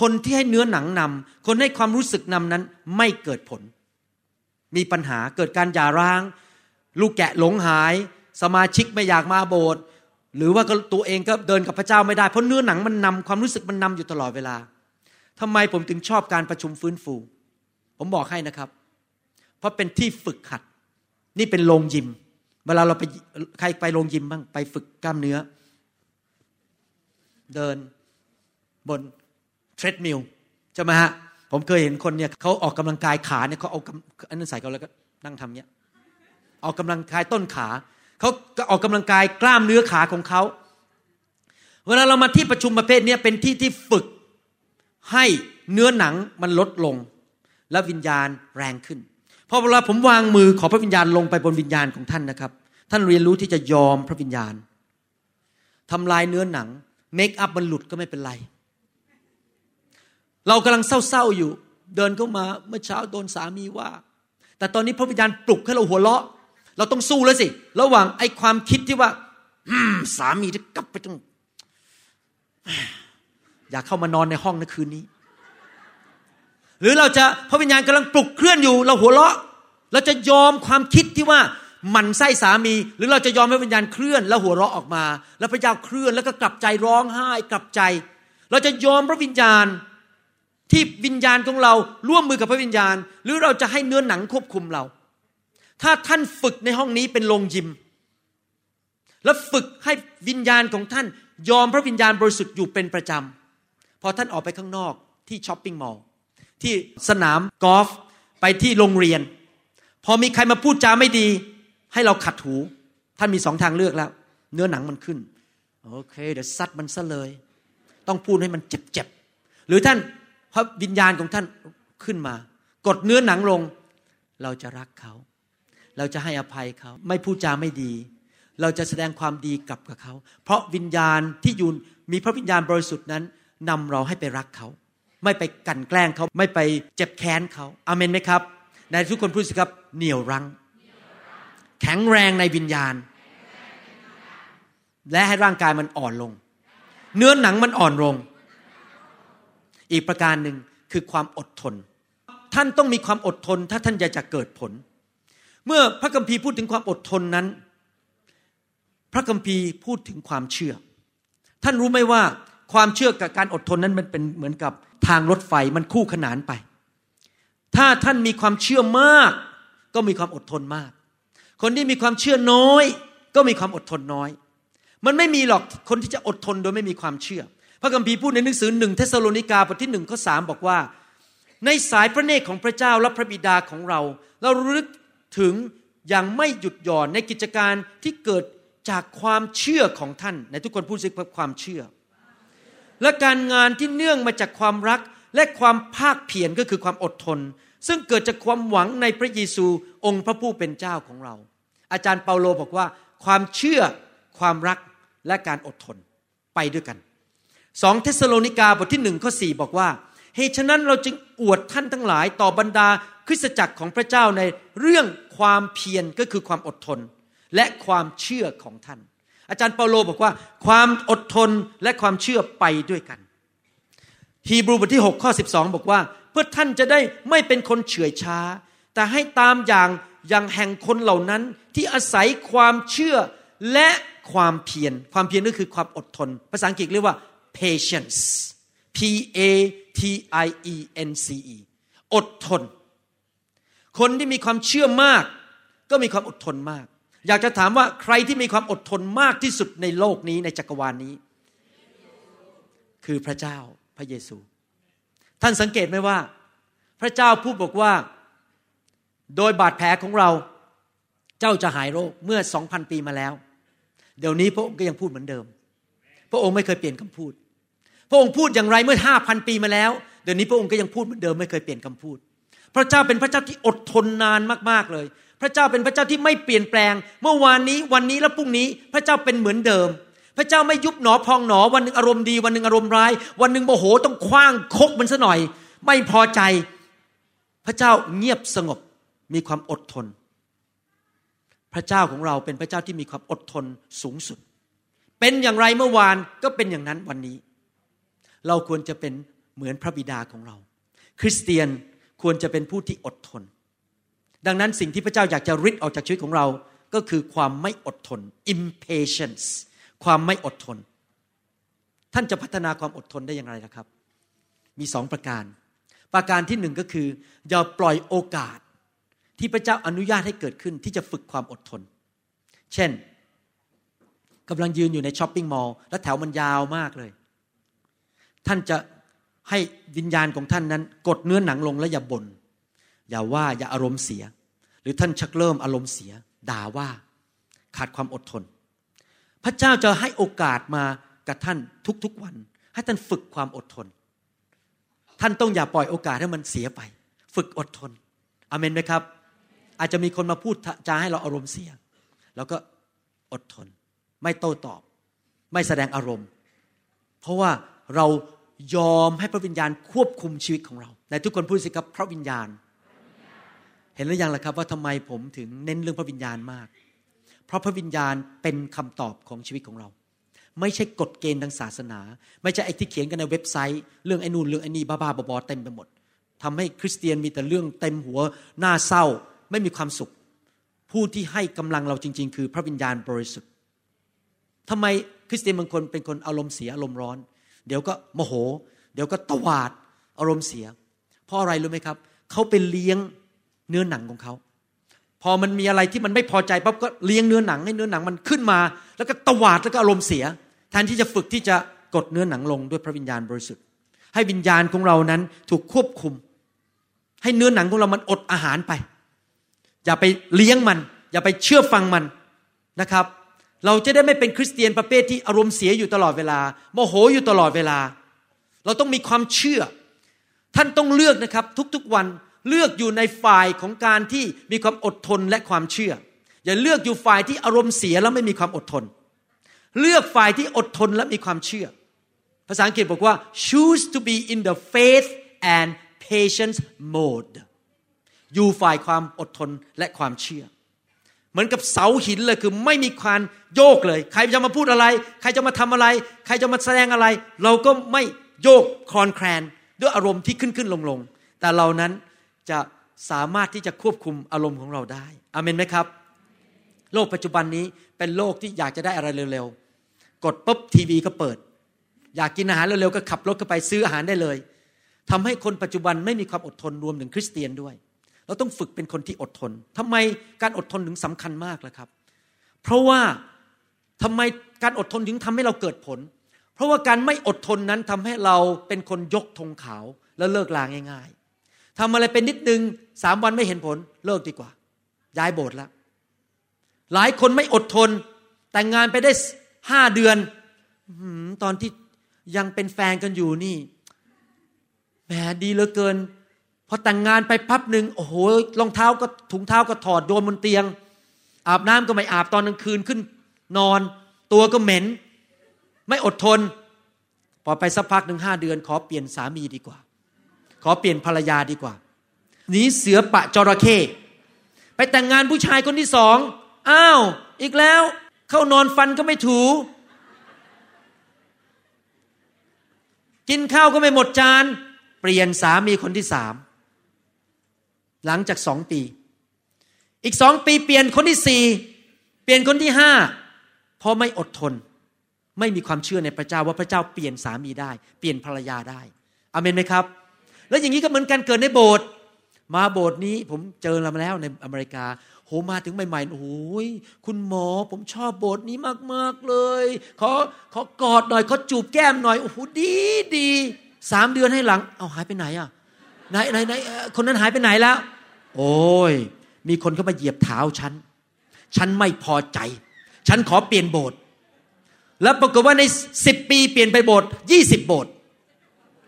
คนที่ให้เนื้อหนังนำคนให้ความรู้สึกนำนั้นไม่เกิดผล มีปัญหาเกิดการหย่าร้าง ลูกแกะหลงหาย สมาชิกไม่อยากมาโบสถ์ หรือว่าตัวเองก็เดินกับพระเจ้าไม่ได้เพราะเนื้อหนังมันนำความรู้สึกมันนำอยู่ตลอดเวลาทำไมผมถึงชอบการประชุมฟื้นฟู ผมบอกให้นะครับ เพราะเป็นที่ฝึกขัด นี่เป็นโรงยิม เวลาเราไปใครไปโรงยิมบ้างไปฝึกกล้ามเนื้อ เดินบนเทรดมิลใช่ไหมฮะผมเคยเห็นคนเนี่ยเขาออกกำลังกายขาเนี่ยเขาเอาอันนั้นใส่เขาแล้วก็นั่งทำเนี้ยออกกำลังกายต้นขา เขาออกกำลังกายกล้ามเนื้อขาของเขา เวลาเรามาที่ประชุมประเภทนี้เป็นที่ที่ฝึกให้เนื้อหนังมันลดลง และวิญญาณแรงขึ้นพอเวลาผมวางมือขอพระวิญญาณลงไปบนวิญญาณของท่านนะครับ ท่านเรียนรู้ที่จะยอมพระวิญญาณทำลายเนื้อหนังเมคอัพมันหลุดก็ไม่เป็นไร เรากำลังเศร้าๆอยู่ เดินเข้ามาเมื่อเช้าโดนสามีว่า แต่ตอนนี้พระวิญญาณปลุกให้เราหัวเราะ เราต้องสู้แล้วสิ ระหว่างไอ้ความคิดที่ว่าสามีจะกลับไปต้องอยากเข้ามานอนในห้องในคืนนี้ หรือเราจะพระวิญญาณกำลังปลุกเคลื่อนอยู่ เราหัวเราะ เราจะยอมความคิดที่ว่ามันไส้สามี หรือเราจะยอมให้วิญญาณเคลื่อน แล้วหัวเราะออกมา แล้วพระเจ้าเคลื่อนแล้วก็กลับใจร้องไห้กลับใจ เราจะยอมพระวิญญาณที่วิญญาณของเราร่วมมือกับพระวิญญาณ หรือเราจะให้เนื้อหนังควบคุมเรา ถ้าท่านฝึกในห้องนี้เป็นโรงยิม แล้วฝึกให้วิญญาณของท่าน ยอมพระวิญญาณบริสุทธิ์อยู่เป็นประจำ พอท่านออกไปข้างนอกที่ช้อปปิ้งมอลล์ที่สนามกอล์ฟไปที่โรงเรียน พอมีใครมาพูดจาไม่ดี ให้เราขัดหู ท่านมีสองทางเลือกแล้ว เนื้อหนังมันขึ้น โอเคเดี๋ยวซัดมันซะเลย ต้องพูดให้มันเจ็บๆหรือท่านพระวิญญาณของท่านขึ้นมา กดเนื้อหนังลง เราจะรักเขา เราจะให้อภัยเขา ไม่พูดจาไม่ดี เราจะแสดงความดีกลับกับเขา เพราะวิญญาณที่อยู่มีพระวิญญาณบริสุทธิ์นั้นนำเราให้ไปรักเขา ไม่ไปกันแกล้งเขาไม่ไปเจ็บแค้นเขาอาเมนไหมครับในทุกคนพูดสิครับเหนี่ยวรั้ง แข็งแรงในวิญญาณ และให้ร่างกายมันอ่อนลง เนื้อหนังมันอ่อนลง อีกประการหนึ่งคือความอดทน ท่านต้องมีความอดทน ถ้าท่านอยากจะเกิดผล เมื่อพระคัมภีร์พูดถึงความอดทนนั้น พระคัมภีร์พูดถึงความเชื่อ ท่านรู้ไหมว่าความเชื่อกับการอดทนนั้นมันเป็นเหมือนกับทางรถไฟมันคู่ขนานไป ถ้าท่านมีความเชื่อมาก ก็มีความอดทนมาก คนที่มีความเชื่อน้อย ก็มีความอดทนน้อย มันไม่มีหรอกคนที่จะอดทนโดยไม่มีความเชื่อ พระคัมภีร์พูดในหนังสือหนึ่งเทสโลนิกาบทที่หนึ่งข้อสามบอกว่า ในสายพระเนตรของพระเจ้าและพระบิดาของเรา เรารึก ถึงอย่างไม่หยุดหย่อนในกิจการที่เกิดจากความเชื่อของท่านในทุกคนพูดสิความเชื่อ และการงานที่เนื่องมาจากความรักและความภาคเพียรก็คือความอดทน ซึ่งเกิดจากความหวังในพระเยซูองค์พระผู้เป็นเจ้าของเรา อาจารย์เปาโลบอกว่า ความเชื่อความรักและการอดทนไปด้วยกันสองเทสโลนิกาบทที่หนึ่งข้อสี่บอกว่าเหตุฉะนั้นเราจึงอวดท่านทั้งหลายต่อบรรดาคริสตจักรของพระเจ้าในเรื่อง ความเพียรก็คือความอดทน และความเชื่อของท่าน อาจารย์เปาโลบอกว่า ความอดทนและความเชื่อไปด้วยกัน ฮีบรูบทที่6ข้อ12 บอกว่า เพื่อท่านจะได้ไม่เป็นคนเฉื่อยช้า แต่ให้ตามอย่างอย่างแห่งคนเหล่านั้นที่อาศัยความเชื่อและความเพียรความเพียรก็คือความอดทน ภาษาอังกฤษเรียกว่า patience P A T I E N C E อดทน คนที่มีความเชื่อมาก ก็มีความอดทนมาก อยากจะถามว่าใครที่มีความอดทนมากที่สุดในโลกนี้ในจักรวาลนนี้ คือพระเจ้าพระเยซู ท่านสังเกตไหมว่า พระเจ้าพูดบอกว่า โดยบาดแผลของเราเจ้าจะหายโรคเมื่อสองพันปีมาแล้ว เดี๋ยวนี้พระองค์ก็ยังพูดเหมือนเดิม พระองค์ไม่เคยเปลี่ยนคำพูด พระองค์พูดอย่างไรเมื่อห้าพันปีมาแล้ว เดี๋ยวนี้พระองค์ก็ยังพูดเหมือนเดิมไม่เคยเปลี่ยนคำพูด พระเจ้าเป็นพระเจ้าที่อดทนนานมากๆเลย พระเจ้าเป็นพระเจ้าที่ไม่เปลี่ยนแปลง เมื่อวานนี้วันนี้และพรุ่งนี้พระเจ้าเป็นเหมือนเดิม พระเจ้าไม่ยุบหนอพองหนอวันหนึ่งอารมณ์ดี วันหนึ่งอารมณ์ร้าย วันหนึ่งโมโหต้องคว้างคกมันซะหน่อย ไม่พอใจ พระเจ้าเงียบสงบมีความอดทน พระเจ้าของเราเป็นพระเจ้าที่มีความอดทนสูงสุด เป็นอย่างไรเมื่อวานก็เป็นอย่างนั้นวันนี้ เราควรจะเป็นเหมือนพระบิดาของเรา คริสเตียน ควรจะเป็นผู้ที่อดทน ดังนั้นสิ่งที่พระเจ้าอยากจะริดออกจากชีวิตของเราก็คือความไม่อดทน impatience ความไม่อดทน ท่านจะพัฒนาความอดทนได้อย่างไรล่ะครับ มีสองประการ ประการที่หนึ่งก็คือ อย่าปล่อยโอกาสที่พระเจ้าอนุญาตให้เกิดขึ้นที่จะฝึกความอดทน เช่นกำลังยืนอยู่ในช้อปปิ้งมอลล์และแถวมันยาวมากเลย ท่านจะ ให้วิญญาณของท่านนั้น กดเนื้อหนังลงและอย่าบน่นอย่าว่าอย่าอารมณ์เสีย หรือท่านชักเริ่มอารมณ์เสีย ด่าว่าขาดความอดทน พระเจ้าจะให้โอกาสมากับท่านทุกๆวัน ให้ท่านฝึกความอดทน ท่านต้องอย่าปล่อยโอกาสให้มันเสียไป ฝึกอดทนอเมนไหมครับ อาจจะมีคนมาพูดจาให้เราอารมณ์เสีย แล้วก็อดทน ไม่โต้ตอบ ไม่แสดงอารมณ์ เพราะว่าเรา ยอมให้พระวิญญาณควบคุมชีวิตของเราในทุกคนพูดสิครับพระวิญญาณ เห็นหรือยังล่ะครับว่าทำไมผมถึงเน้นเรื่องพระวิญญาณมาก เพราะพระวิญญาณเป็นคำตอบของชีวิตของเรา ไม่ใช่กฎเกณฑ์ทางศาสนา ไม่ใช่ไอ้ที่เขียนกันในเว็บไซต์ เรื่องไอ้นู่นเรื่องไอ้นี่บ้าๆบอๆเต็มไปหมดทำให้คริสเตียนมีแต่เรื่องเต็มหัวหน้าเศร้าไม่มีความสุข ผู้ที่ให้กำลังเราจริง ๆ คือพระวิญญาณบริสุทธิ์ทำไมคริสเตียนบางคนเป็นคนอารมณ์เสียอารมณ์ร้อน เดี๋ยวก็โมโห เดี๋ยวก็ตวาดอารมณ์เสีย เพราะอะไรรู้ไหมครับ เขาเป็นเลี้ยงเนื้อหนังของเขา พอมันมีอะไรที่มันไม่พอใจปั๊บก็เลี้ยงเนื้อหนังให้เนื้อหนังมันขึ้นมา แล้วก็ตวาดแล้วก็อารมณ์เสีย แทนที่จะฝึกที่จะกดเนื้อหนังลงด้วยพระวิญญาณบริสุทธิ์ ให้วิญญาณของเรานั้นถูกควบคุม ให้เนื้อหนังของเรามันอดอาหารไป อย่าไปเลี้ยงมัน อย่าไปเชื่อฟังมันนะครับ เราจะได้ไม่เป็นคริสเตียนประเภทที่อารมณ์เสียอยู่ตลอดเวลาโมโหอยู่ตลอดเวลา เราต้องมีความเชื่อ ท่านต้องเลือกนะครับทุกๆวันเลือกอยู่ในฝ่ายของการที่มีความอดทนและความเชื่อ อย่าเลือกอยู่ฝ่ายที่อารมณ์เสียแล้วไม่มีความอดทน เลือกฝ่ายที่อดทนและมีความเชื่อ ภาษาอังกฤษบอกว่า choose to be in the faith and patience mode อยู่ฝ่ายความอดทนและความเชื่อ เหมือนกับเสาหินเลยคือไม่มีการโยกเลย ใครจะมาพูดอะไร ใครจะมาทำอะไร ใครจะมาแสดงอะไร เราก็ไม่โยกคลอนแคลนด้วยอารมณ์ที่ขึ้นขึ้นลงลงแต่เรานั้นจะสามารถที่จะควบคุมอารมณ์ของเราได้อเมนไหมครับ โลกปัจจุบันนี้เป็นโลกที่อยากจะได้อะไรเร็วๆ กดปุ๊บทีวีก็เปิด อยากกินอาหารเร็วๆก็ขับรถก็ไปซื้ออาหารได้เลยทำให้คนปัจจุบันไม่มีความอดทนรวมถึงคริสเตียนด้วย เราต้องฝึกเป็นคนที่อดทนทำไมการอดทนถึงสำคัญมากล่ะครับ เพราะว่าทำไมการอดทนถึงทำให้เราเกิดผล เพราะว่าการไม่อดทนนั้นทำให้เราเป็นคนยกธงขาวแล้วเลิกลาง่าย ๆทำอะไรเป็นนิดนึงสามวันไม่เห็นผลเลิกดีกว่า ย้ายโบสถ์แล้วหลายคนไม่อดทน แต่งงานไปได้ห้าเดือนตอนที่ยังเป็นแฟนกันอยู่นี่แหมดีเหลือเกิน พอแต่งงานไปพับหนึ่งโอ้โหรองเท้าก็ถุงเท้าก็ถอดโดนบนเตียง อาบน้ำก็ไม่อาบตอนกลางคืนขึ้น นอน ตัวก็เหม็น ไม่อดทน พอไปสักพักหนึ่งห้าเดือน ขอเปลี่ยนสามีดีกว่า ขอเปลี่ยนภรรยาดีกว่าหนีเสือปะจระเข้ไปแต่งงานผู้ชายคนที่สองอ้าวอีกแล้ว เข้านอนฟันก็ไม่ถู กินข้าวก็ไม่หมดจาน เปลี่ยนสามีคนที่สาม หลังจากสองปี อีกสองปีเปลี่ยนคนที่สี่เปลี่ยนคนที่ห้าเพราะไม่อดทน ไม่มีความเชื่อในพระเจ้าว่าพระเจ้าเปลี่ยนสามีได้ เปลี่ยนภรรยาได้อเมนไหมครับ แล้วอย่างนี้ก็เหมือนกันเกิดในโบสถ์มาโบสถ์นี้ผมเจอมาแล้วในอเมริกาโหมาถึงใหม่ๆ โอ้ยคุณหมอผมชอบโบสถ์นี้มากๆเลย ขอขอกอดหน่อยขอจูบแก้มหน่อย โอ้โหดีดีสามเดือนให้หลัง เอาหายไปไหนอะไหนไหนไหนคนนั้นหายไปไหนแล้ว โอ้ย มีคนเข้ามาเหยียบเท้าฉัน ฉันไม่พอใจ ฉันขอเปลี่ยนโบสถ์แล้วปรากฏว่าในสิบปีเปลี่ยนไปโบสถ์ยี่สิบโบสถ์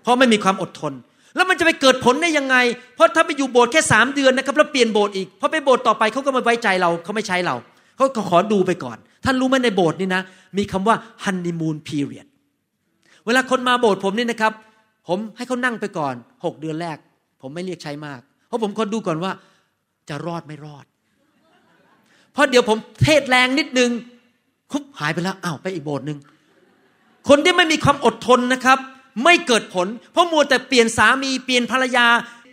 เพราะไม่มีความอดทน แล้วมันจะไปเกิดผลได้ยังไง เพราะถ้าไปอยู่โบสถ์แค่สามเดือนนะครับแล้วเปลี่ยนโบสถ์อีกพอไปโบสถ์ต่อไปเขาก็ไม่ไว้ใจเราเขาไม่ใช้เราเขาขอดูไปก่อน ท่านรู้ไหมในโบสถ์นี่นะ มีคำว่าฮันนีมูนพีเรียดเวลาคนมาโบสถ์ผมนี่นะครับ ผมให้เขานั่งไปก่อนหกเดือนแรก ผมไม่เรียกใช้มาก ราะผมคนดูก่อนว่า จะรอดไม่รอด เพราะเดี๋ยวผมเทศแรงนิดนึงคุบหายไปแล้วอ้าวไปอีกโบสถ์หนึ่งคนที่ไม่มีความอดทนนะครับ ไม่เกิดผล เพราะมัวแต่เปลี่ยนสามีเปลี่ยนภรรยา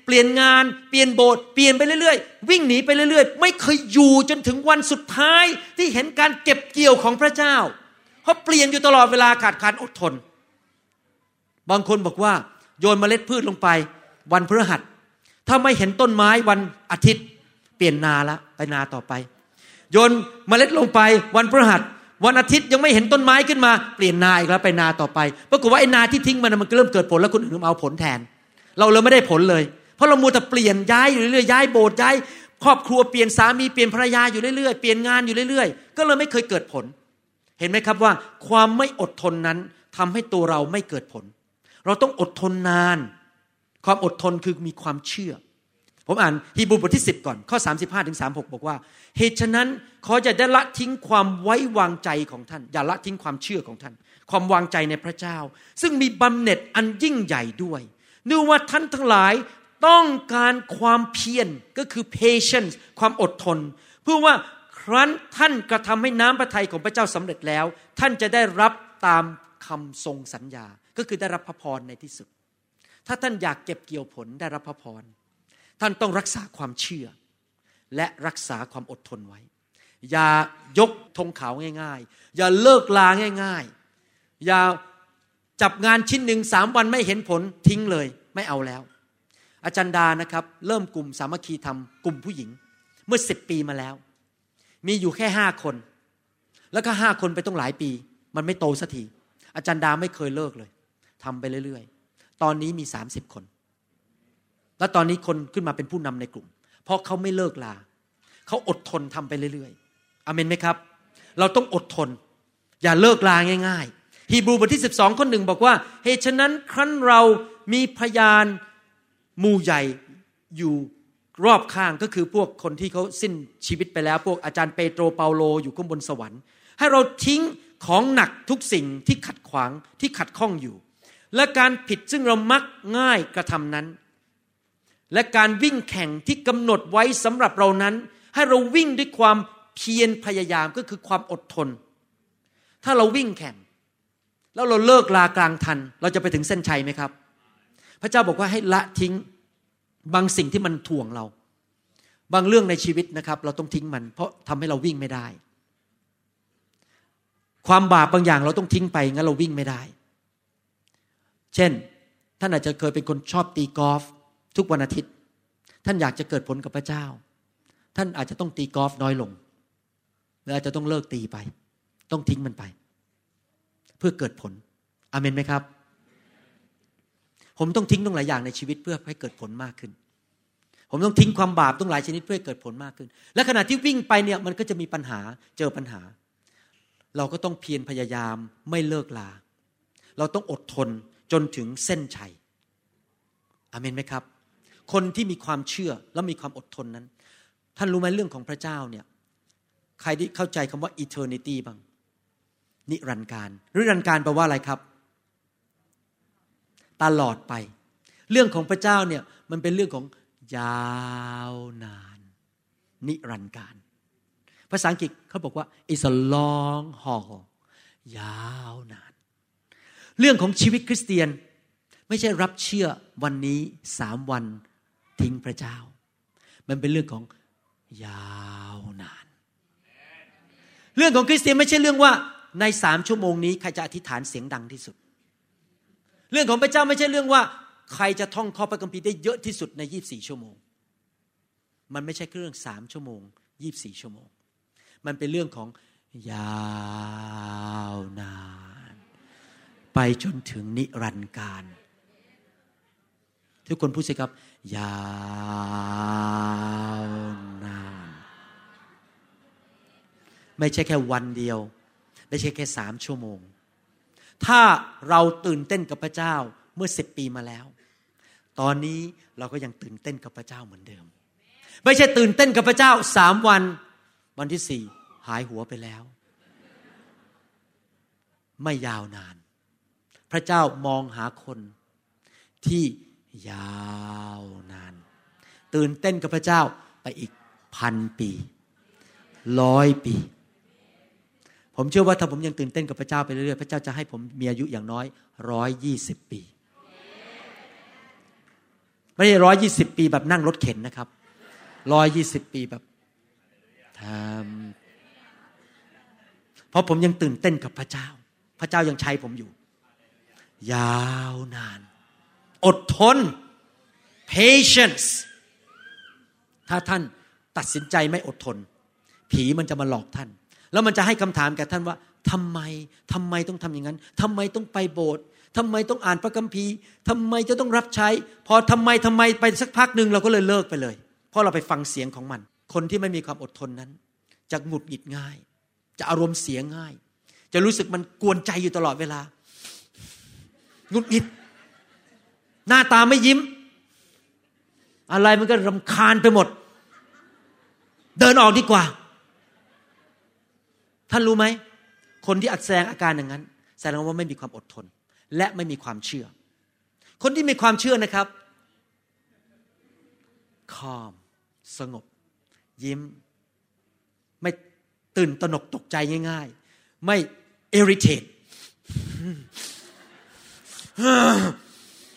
เปลี่ยนงาน เปลี่ยนโบสถ์เปลี่ยนไปเรื่อยๆ วิ่งหนีไปเรื่อยๆ ไม่เคยอยู่จนถึงวันสุดท้ายที่เห็นการเก็บเกี่ยวของพระเจ้า เพราะเปลี่ยนอยู่ตลอดเวลาขาดการอดทน บางคนบอกว่า โยนเมล็ดพืชลงไป วันพฤหัส ถ้าไม่เห็นต้นไม้วันอาทิตย์ เปลี่ยนนาละไปนาต่อไป โยนเมล็ดลงไปวันพฤหัสวันอาทิตย์ยังไม่เห็นต้นไม้ขึ้นมาเปลี่ยนนาอีกแล้วไปนาต่อไปปรากฏว่าไอ้นาที่ทิ้งมันมันเริ่มเกิดผลแล้วคนอื่นมาเอาผลแทน เราเลยไม่ได้ผลเลย เพราะเรามัวแต่เปลี่ยนย้ายอยู่เรื่อยๆย้ายโบสถ์ย้ายครอบครัวเปลี่ยนสามีเปลี่ยนภรรยาอยู่เรื่อยๆเปลี่ยนงานอยู่เรื่อยๆ ก็เลยไม่เคยเกิดผล เห็นไหมครับว่า ความไม่อดทนนั้นทำให้ตัวเราไม่เกิดผล เราต้องอดทนนาน ความอดทนคือมีความเชื่อ ผมอ่านฮีบรูบทที่ 10 ก่อน ข้อ 35 ถึง 36 บอกว่า เหตุฉะนั้นขออย่าได้ละทิ้งความไว้วางใจของท่าน อย่าละทิ้งความเชื่อของท่าน ความวางใจในพระเจ้า ซึ่งมีบำเหน็จอันยิ่งใหญ่ด้วยเนื่องว่าท่านทั้งหลายต้องการความเพียรก็คือ patience ความอดทน เพื่อว่าครั้นท่านกระทำให้น้ำพระทัยของพระเจ้าสำเร็จแล้ว ท่านจะได้รับตามคำทรงสัญญา ก็คือได้รับพระพรในที่สุด ถ้าท่านอยากเก็บเกี่ยวผลได้รับพระพร ท่านต้องรักษาความเชื่อ และรักษาความอดทนไว้ อย่ายกธงขาวง่าย ๆ อย่าเลิกลาง่าย ๆ อย่าจับงานชิ้นหนึ่งสามวันไม่เห็นผลทิ้งเลยไม่เอาแล้ว อาจารย์ดานะครับเริ่มกลุ่มสามัคคีธรรมกลุ่มผู้หญิง เมื่อสิบปีมาแล้ว มีอยู่แค่ห้าคน แล้วก็ห้าคนไปต้องหลายปี มันไม่โตสักทีอาจารย์ดาไม่เคยเลิกเลยทำไปเรื่อย ตอนนี้มีสามสิบคน แล้วตอนนี้คนขึ้นมาเป็นผู้นำในกลุ่ม เพราะเขาไม่เลิกลา เขาอดทนทำไปเรื่อยๆอเมนไหมครับ เราต้องอดทน อย่าเลิกลาง่ายๆฮีบรูบทที่ 12 ข้อหนึ่งบอกว่าเหตุฉะนั้นครั้นเรามีพยานหมู่ใหญ่อยู่รอบข้างก็คือพวกคนที่เขาสิ้นชีวิตไปแล้ว พวกอาจารย์เปโตรเปาโลอยู่ข้างบนสวรรค์ ให้เราทิ้งของหนักทุกสิ่งที่ขัดขวางที่ขัดข้องอยู่ และการผิดซึ่งเรามักง่ายกระทำนั้น และการวิ่งแข่งที่กำหนดไว้สำหรับเรานั้น ให้เราวิ่งด้วยความเพียรพยายามก็คือความอดทน ถ้าเราวิ่งแข่ง แล้วเราเลิกลากลางทัน เราจะไปถึงเส้นชัยไหมครับ พระเจ้าบอกว่าให้ละทิ้งบางสิ่งที่มันถ่วงเรา บางเรื่องในชีวิตนะครับ เราต้องทิ้งมัน เพราะทำให้เราวิ่งไม่ได้ ความบาปบางอย่างเราต้องทิ้งไปงั้นเราวิ่งไม่ได้ เช่น ท่านอาจจะเคยเป็นคนชอบตีกอล์ฟทุกวันอาทิตย์ ท่านอยากจะเกิดผลกับพระเจ้า ท่านอาจจะต้องตีกอล์ฟน้อยลงหรืออาจจะต้องเลิกตีไป ต้องทิ้งมันไป เพื่อเกิดผลอเมนไหมครับ ผมต้องทิ้งตรงหลายอย่างในชีวิตเพื่อให้เกิดผลมากขึ้น ผมต้องทิ้งความบาปต้องหลายชนิดเพื่อให้เกิดผลมากขึ้น และขณะที่วิ่งไปเนี่ยมันก็จะมีปัญหาเจอปัญหา เราก็ต้องเพียรพยายามไม่เลิกลา เราต้องอดทน จนถึงเส้นชัยอเมนไหมครับ คนที่มีความเชื่อและมีความอดทนนั้น ท่านรู้ไหมเรื่องของพระเจ้าเนี่ยใครที่เข้าใจคำว่า eternity บ้าง นิรันดร์การนิรันดร์การแปลว่าอะไรครับ ตลอดไป เรื่องของพระเจ้าเนี่ยมันเป็นเรื่องของยาวนาน นิรันดร์การ ภาษาอังกฤษเขาบอกว่า it's a long haul ยาวนาน เรื่องของชีวิตคริสเตียน ไม่ใช่รับเชื่อวันนี้สามวันทิ้งพระเจ้า มันเป็นเรื่องของยาวนาน เรื่องของคริสเตียนไม่ใช่เรื่องว่าในสามชั่วโมงนี้ใครจะอธิษฐานเสียงดังที่สุด เรื่องของพระเจ้าไม่ใช่เรื่องว่า ใครจะท่องข้อพระคัมภีร์ได้เยอะที่สุดในยีบสี่ชั่วโมง มันไม่ใช่เรื่องสามชั่วโมงยีบสี่ชั่วโมง มันเป็นเรื่องของยาวนาน ไปจนถึงนิรันดร์การ ทุกคนพูดสิครับ ยาวนาน ไม่ใช่แค่วันเดียว ไม่ใช่แค่สามชั่วโมง ถ้าเราตื่นเต้นกับพระเจ้าเมื่อสิบปีมาแล้ว ตอนนี้เราก็ยังตื่นเต้นกับพระเจ้าเหมือนเดิม ไม่ใช่ตื่นเต้นกับพระเจ้าสามวัน วันที่สี่หายหัวไปแล้ว ไม่ยาวนาน พระเจ้ามองหาคนที่ยาวนาน ตื่นเต้นกับพระเจ้าไปอีกพันปีร้อยปี ผมเชื่อว่าถ้าผมยังตื่นเต้นกับพระเจ้าไปเรื่อยๆพระเจ้าจะให้ผมมีอายุอย่างน้อยร้อยยี่สิบปี ไม่ใช่ร้อยยี่สิบปีแบบนั่งรถเข็นนะครับร้อยยี่สิบปีแบบทำเพราะผมยังตื่นเต้นกับพระเจ้า พระเจ้ายังใช้ผมอยู่ ยาวนาน อดทน patience ถ้าท่านตัดสินใจไม่อดทน ผีมันจะมาหลอกท่าน แล้วมันจะให้คำถามแก่ท่านว่าทำไมทำไมต้องทำอย่างนั้นทำไมต้องไปโบสถ์ทำไมต้องอ่านพระคัมภีร์ทำไมจะต้องรับใช้ พอทำไมทำไมไปสักพักหนึ่งเราก็เลยเลิกไปเลย เพราะเราไปฟังเสียงของมัน คนที่ไม่มีความอดทนนั้น จะหงุดหงิดง่าย จะอารมณ์เสียง่าย จะรู้สึกมันกวนใจอยู่ตลอดเวลา หงุดหงิด หน้าตาไม่ยิ้ม อะไรมันก็รำคาญไปหมด เดินออกดีกว่า ท่านรู้ไหม คนที่อัดแสงอาการอย่างนั้น แสดงว่าไม่มีความอดทน และไม่มีความเชื่อ คนที่มีความเชื่อนะครับคอมสงบ ยิ้ม ไม่ตื่นตระหนกตกใจง่าย ๆ ไม่ irritate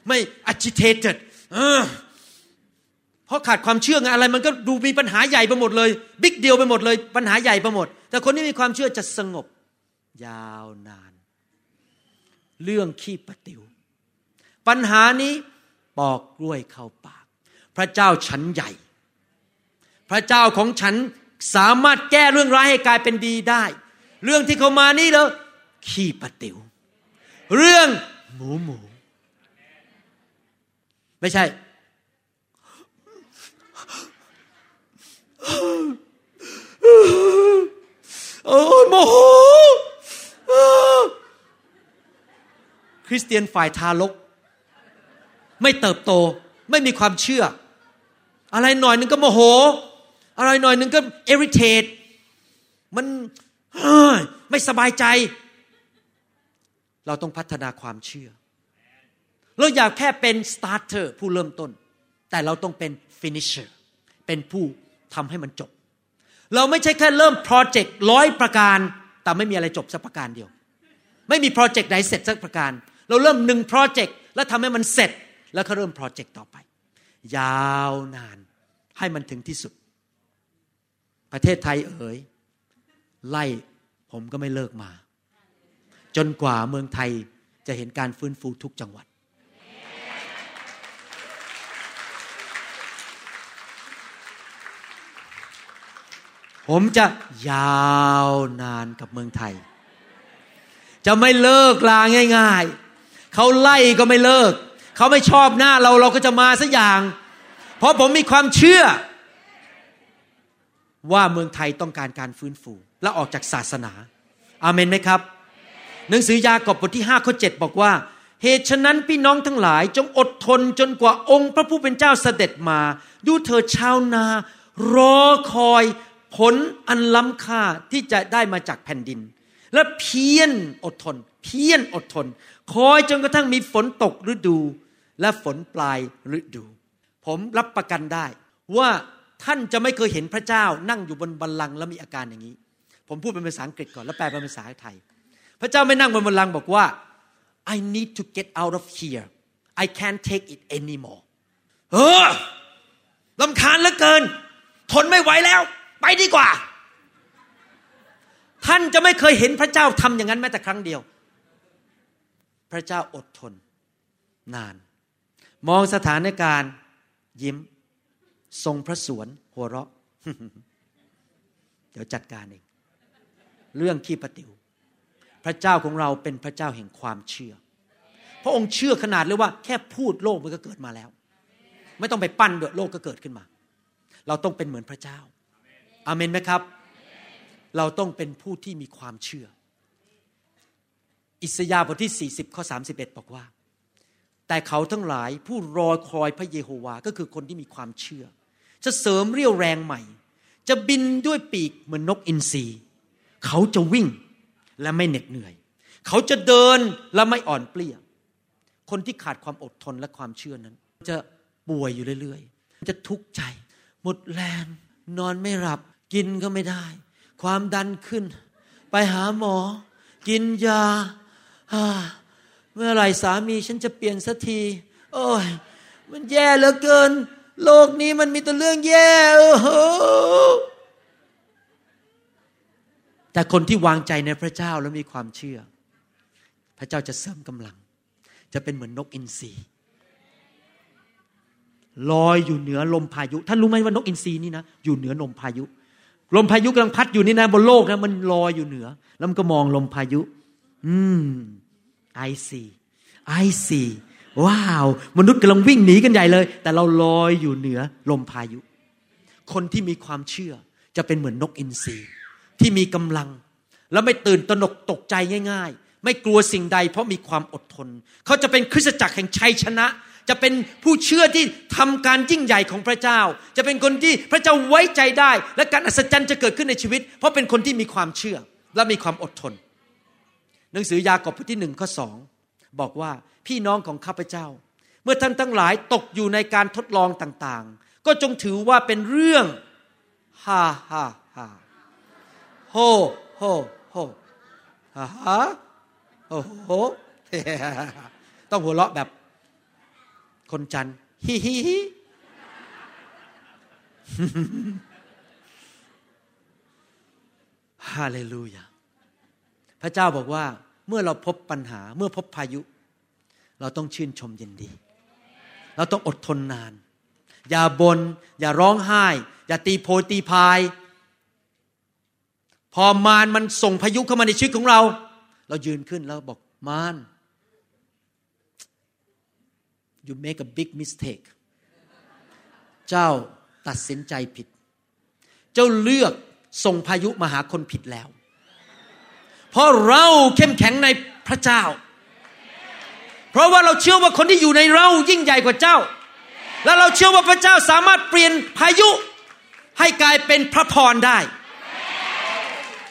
ไม่ agitated เพราะขาดความเชื่อไงอะไร มันก็ดูมีปัญหาใหญ่ไปหมดเลยบิ๊กเดียวไปหมดเลย ปัญหาใหญ่ไปหมด แต่คนที่มีความเชื่อจะสงบ ยาวนาน เรื่องขี้ปะติว ปัญหานี้ปอกกล้วยเข้าปาก พระเจ้าฉันใหญ่ พระเจ้าของฉันสามารถแก้เรื่องร้ายให้กลายเป็นดีได้ เรื่องที่เขามานี่เลยขี้ปะติว เรื่อง หมูหมู ไม่ใช่ โอ้โมโหคริสเตียนฝ่ายทารก ไม่เติบโตไม่มีความเชื่อ อะไรหน่อยนึงก็โมโห อะไรหน่อยนึงก็เอริเทตมันไม่สบายใจ เราต้องพัฒนาความเชื่อ เราอยากแค่เป็น starter ผู้เริ่มต้น แต่เราต้องเป็น finisher เป็นผู้ทำให้มันจบ เราไม่ใช่แค่เริ่มโปรเจกต์ร้อยประการ แต่ไม่มีอะไรจบสักประการเดียว ไม่มีโปรเจกต์ไหนเสร็จสักประการ เราเริ่มหนึ่งโปรเจกต์แล้วทำให้มันเสร็จ แล้วก็เริ่มโปรเจกต์ต่อไป ยาวนานให้มันถึงที่สุด ประเทศไทยเอ๋ยไล่ผมก็ไม่เลิกมา จนกว่าเมืองไทยจะเห็นการฟื้นฟูทุกจังหวัด ผมจะยาวนานกับเมืองไทย จะไม่เลิกลาง่าย ๆ เขาไล่ก็ไม่เลิก เขาไม่ชอบหน้าเราเราก็จะมาสักอย่าง เพราะผมมีความเชื่อ ว่าเมืองไทยต้องการการฟื้นฟู และออกจากศาสนา อาเมนไหมครับ หนังสือยากอบบทที่5ข้อ7บอกว่า เหตุฉะนั้นพี่น้องทั้งหลายจงอดทนจนกว่าองค์พระผู้เป็นเจ้าเสด็จมา ดูเถิดชาวนา รอคอยผลอันล้ำค่าที่จะได้มาจากแผ่นดิน และเพียรอดทน เพียรอดทน คอยจนกระทั่งมีฝนตกฤดู และฝนปลายฤดู ผมรับประกันได้ ว่าท่านจะไม่เคยเห็นพระเจ้านั่งอยู่บนบัลลังก์แล้วมีอาการอย่างนี้ ผมพูดเป็นภาษาอังกฤษก่อนแล้วแปลเป็นภาษาไทย พระเจ้าไม่นั่งบนบัลลังก์บอกว่า I need to get out of here I can't take it anymore เออลำคาญเหลือเกิน ทนไม่ไหวแล้ว ไปดีกว่า ท่านจะไม่เคยเห็นพระเจ้าทำอย่างนั้นแม้แต่ครั้งเดียว พระเจ้าอดทน นาน มองสถานการณ์ ยิ้ม ทรงพระสวน หัวเราะ เดี๋ยวจัดการเอง เรื่องขี้ปติว พระเจ้าของเราเป็นพระเจ้าแห่งความเชื่อ พระองค์เชื่อขนาดเลยว่า แค่พูดโลกมันก็เกิดมาแล้ว ไม่ต้องไปปั้นเดโลกก็เกิดขึ้นมา เราต้องเป็นเหมือนพระเจ้าอาเมนไหมครับ เราต้องเป็นผู้ที่มีความเชื่อ อิสยาห์บทที่ 40ข้อ31 บอกว่า แต่เขาทั้งหลายผู้รอคอยพระเยโฮวาก็คือคนที่มีความเชื่อ จะเสริมเรี่ยวแรงใหม่ จะบินด้วยปีกเหมือนนกอินทรีเขาจะวิ่ง และไม่เหน็ดเหนื่อย เขาจะเดินและไม่อ่อนเปลี้ย คนที่ขาดความอดทนและความเชื่อนั้น จะป่วยอยู่เรื่อยๆ จะทุกข์ใจ หมดแรง นอนไม่หลับ กินก็ไม่ได้ ความดันขึ้น ไปหาหมอ กินยา เมื่อไหร่สามีฉันจะเปลี่ยนสักที โอ้ย มันแย่เหลือเกิน โลกนี้มันมีแต่เรื่องแย่โอ้โห แต่คนที่วางใจในพระเจ้าแล้วมีความเชื่อ พระเจ้าจะเสริมกำลัง จะเป็นเหมือนนกอินทรีลอยอยู่เหนือลมพายุ ท่านรู้ไหมว่านกอินทรีนี่นะอยู่เหนือลมพายุ ลมพายุกำลังพัดอยู่นี่นะบนโลกนะมันลอยอยู่เหนือ แล้วมันก็มองลมพายุ อืม I see I see wow มนุษย์กำลังวิ่งหนีกันใหญ่เลย แต่เราลอยอยู่เหนือลมพายุ คนที่มีความเชื่อจะเป็นเหมือนนกอินทรี ที่มีกำลัง แล้วไม่ตื่นตระหนกตกใจง่าย ๆ ไม่กลัวสิ่งใด เพราะมีความอดทน เขาจะเป็นคริสตจักรแห่งชัยชนะ จะเป็นผู้เชื่อที่ทำการยิ่งใหญ่ของพระเจ้า จะเป็นคนที่พระเจ้าไว้ใจได้ และการอัศจรรย์จะเกิดขึ้นในชีวิต เพราะเป็นคนที่มีความเชื่อและมีความอดทน หนังสือยากอบบทที่หนึ่งข้อสองบอกว่าพี่น้องของข้าพเจ้า เมื่อท่านทั้งหลายตกอยู่ในการทดลองต่างๆ ก็จงถือว่าเป็นเรื่องฮาฮ่าฮ่า โฮโฮโฮฮ่าฮ่าโอ้โหต้องหัวเราะแบบ คนจันฮิฮิฮิฮาเลลูยาพระเจ้าบอกว่า เมื่อเราพบปัญหาเมื่อพบพายุ เราต้องชื่นชมยินดี เราต้องอดทนนาน อย่าบนอย่าร้องไห้ อย่าตีโพยตีพาย พอมารมันส่งพายุเข้ามาในชีวิตของเรา เรายืนขึ้นแล้วบอกมาร you make a big mistake เจ้าตัดสินใจผิด เจ้าเลือกส่งพายุมาหาคนผิดแล้ว เพราะเราเข้มแข็งในพระเจ้า เพราะว่าเราเชื่อว่าคนที่อยู่ในเรายิ่งใหญ่กว่าเจ้า และเราเชื่อว่าพระเจ้าสามารถเปลี่ยนพายุให้กลายเป็นพระพรได้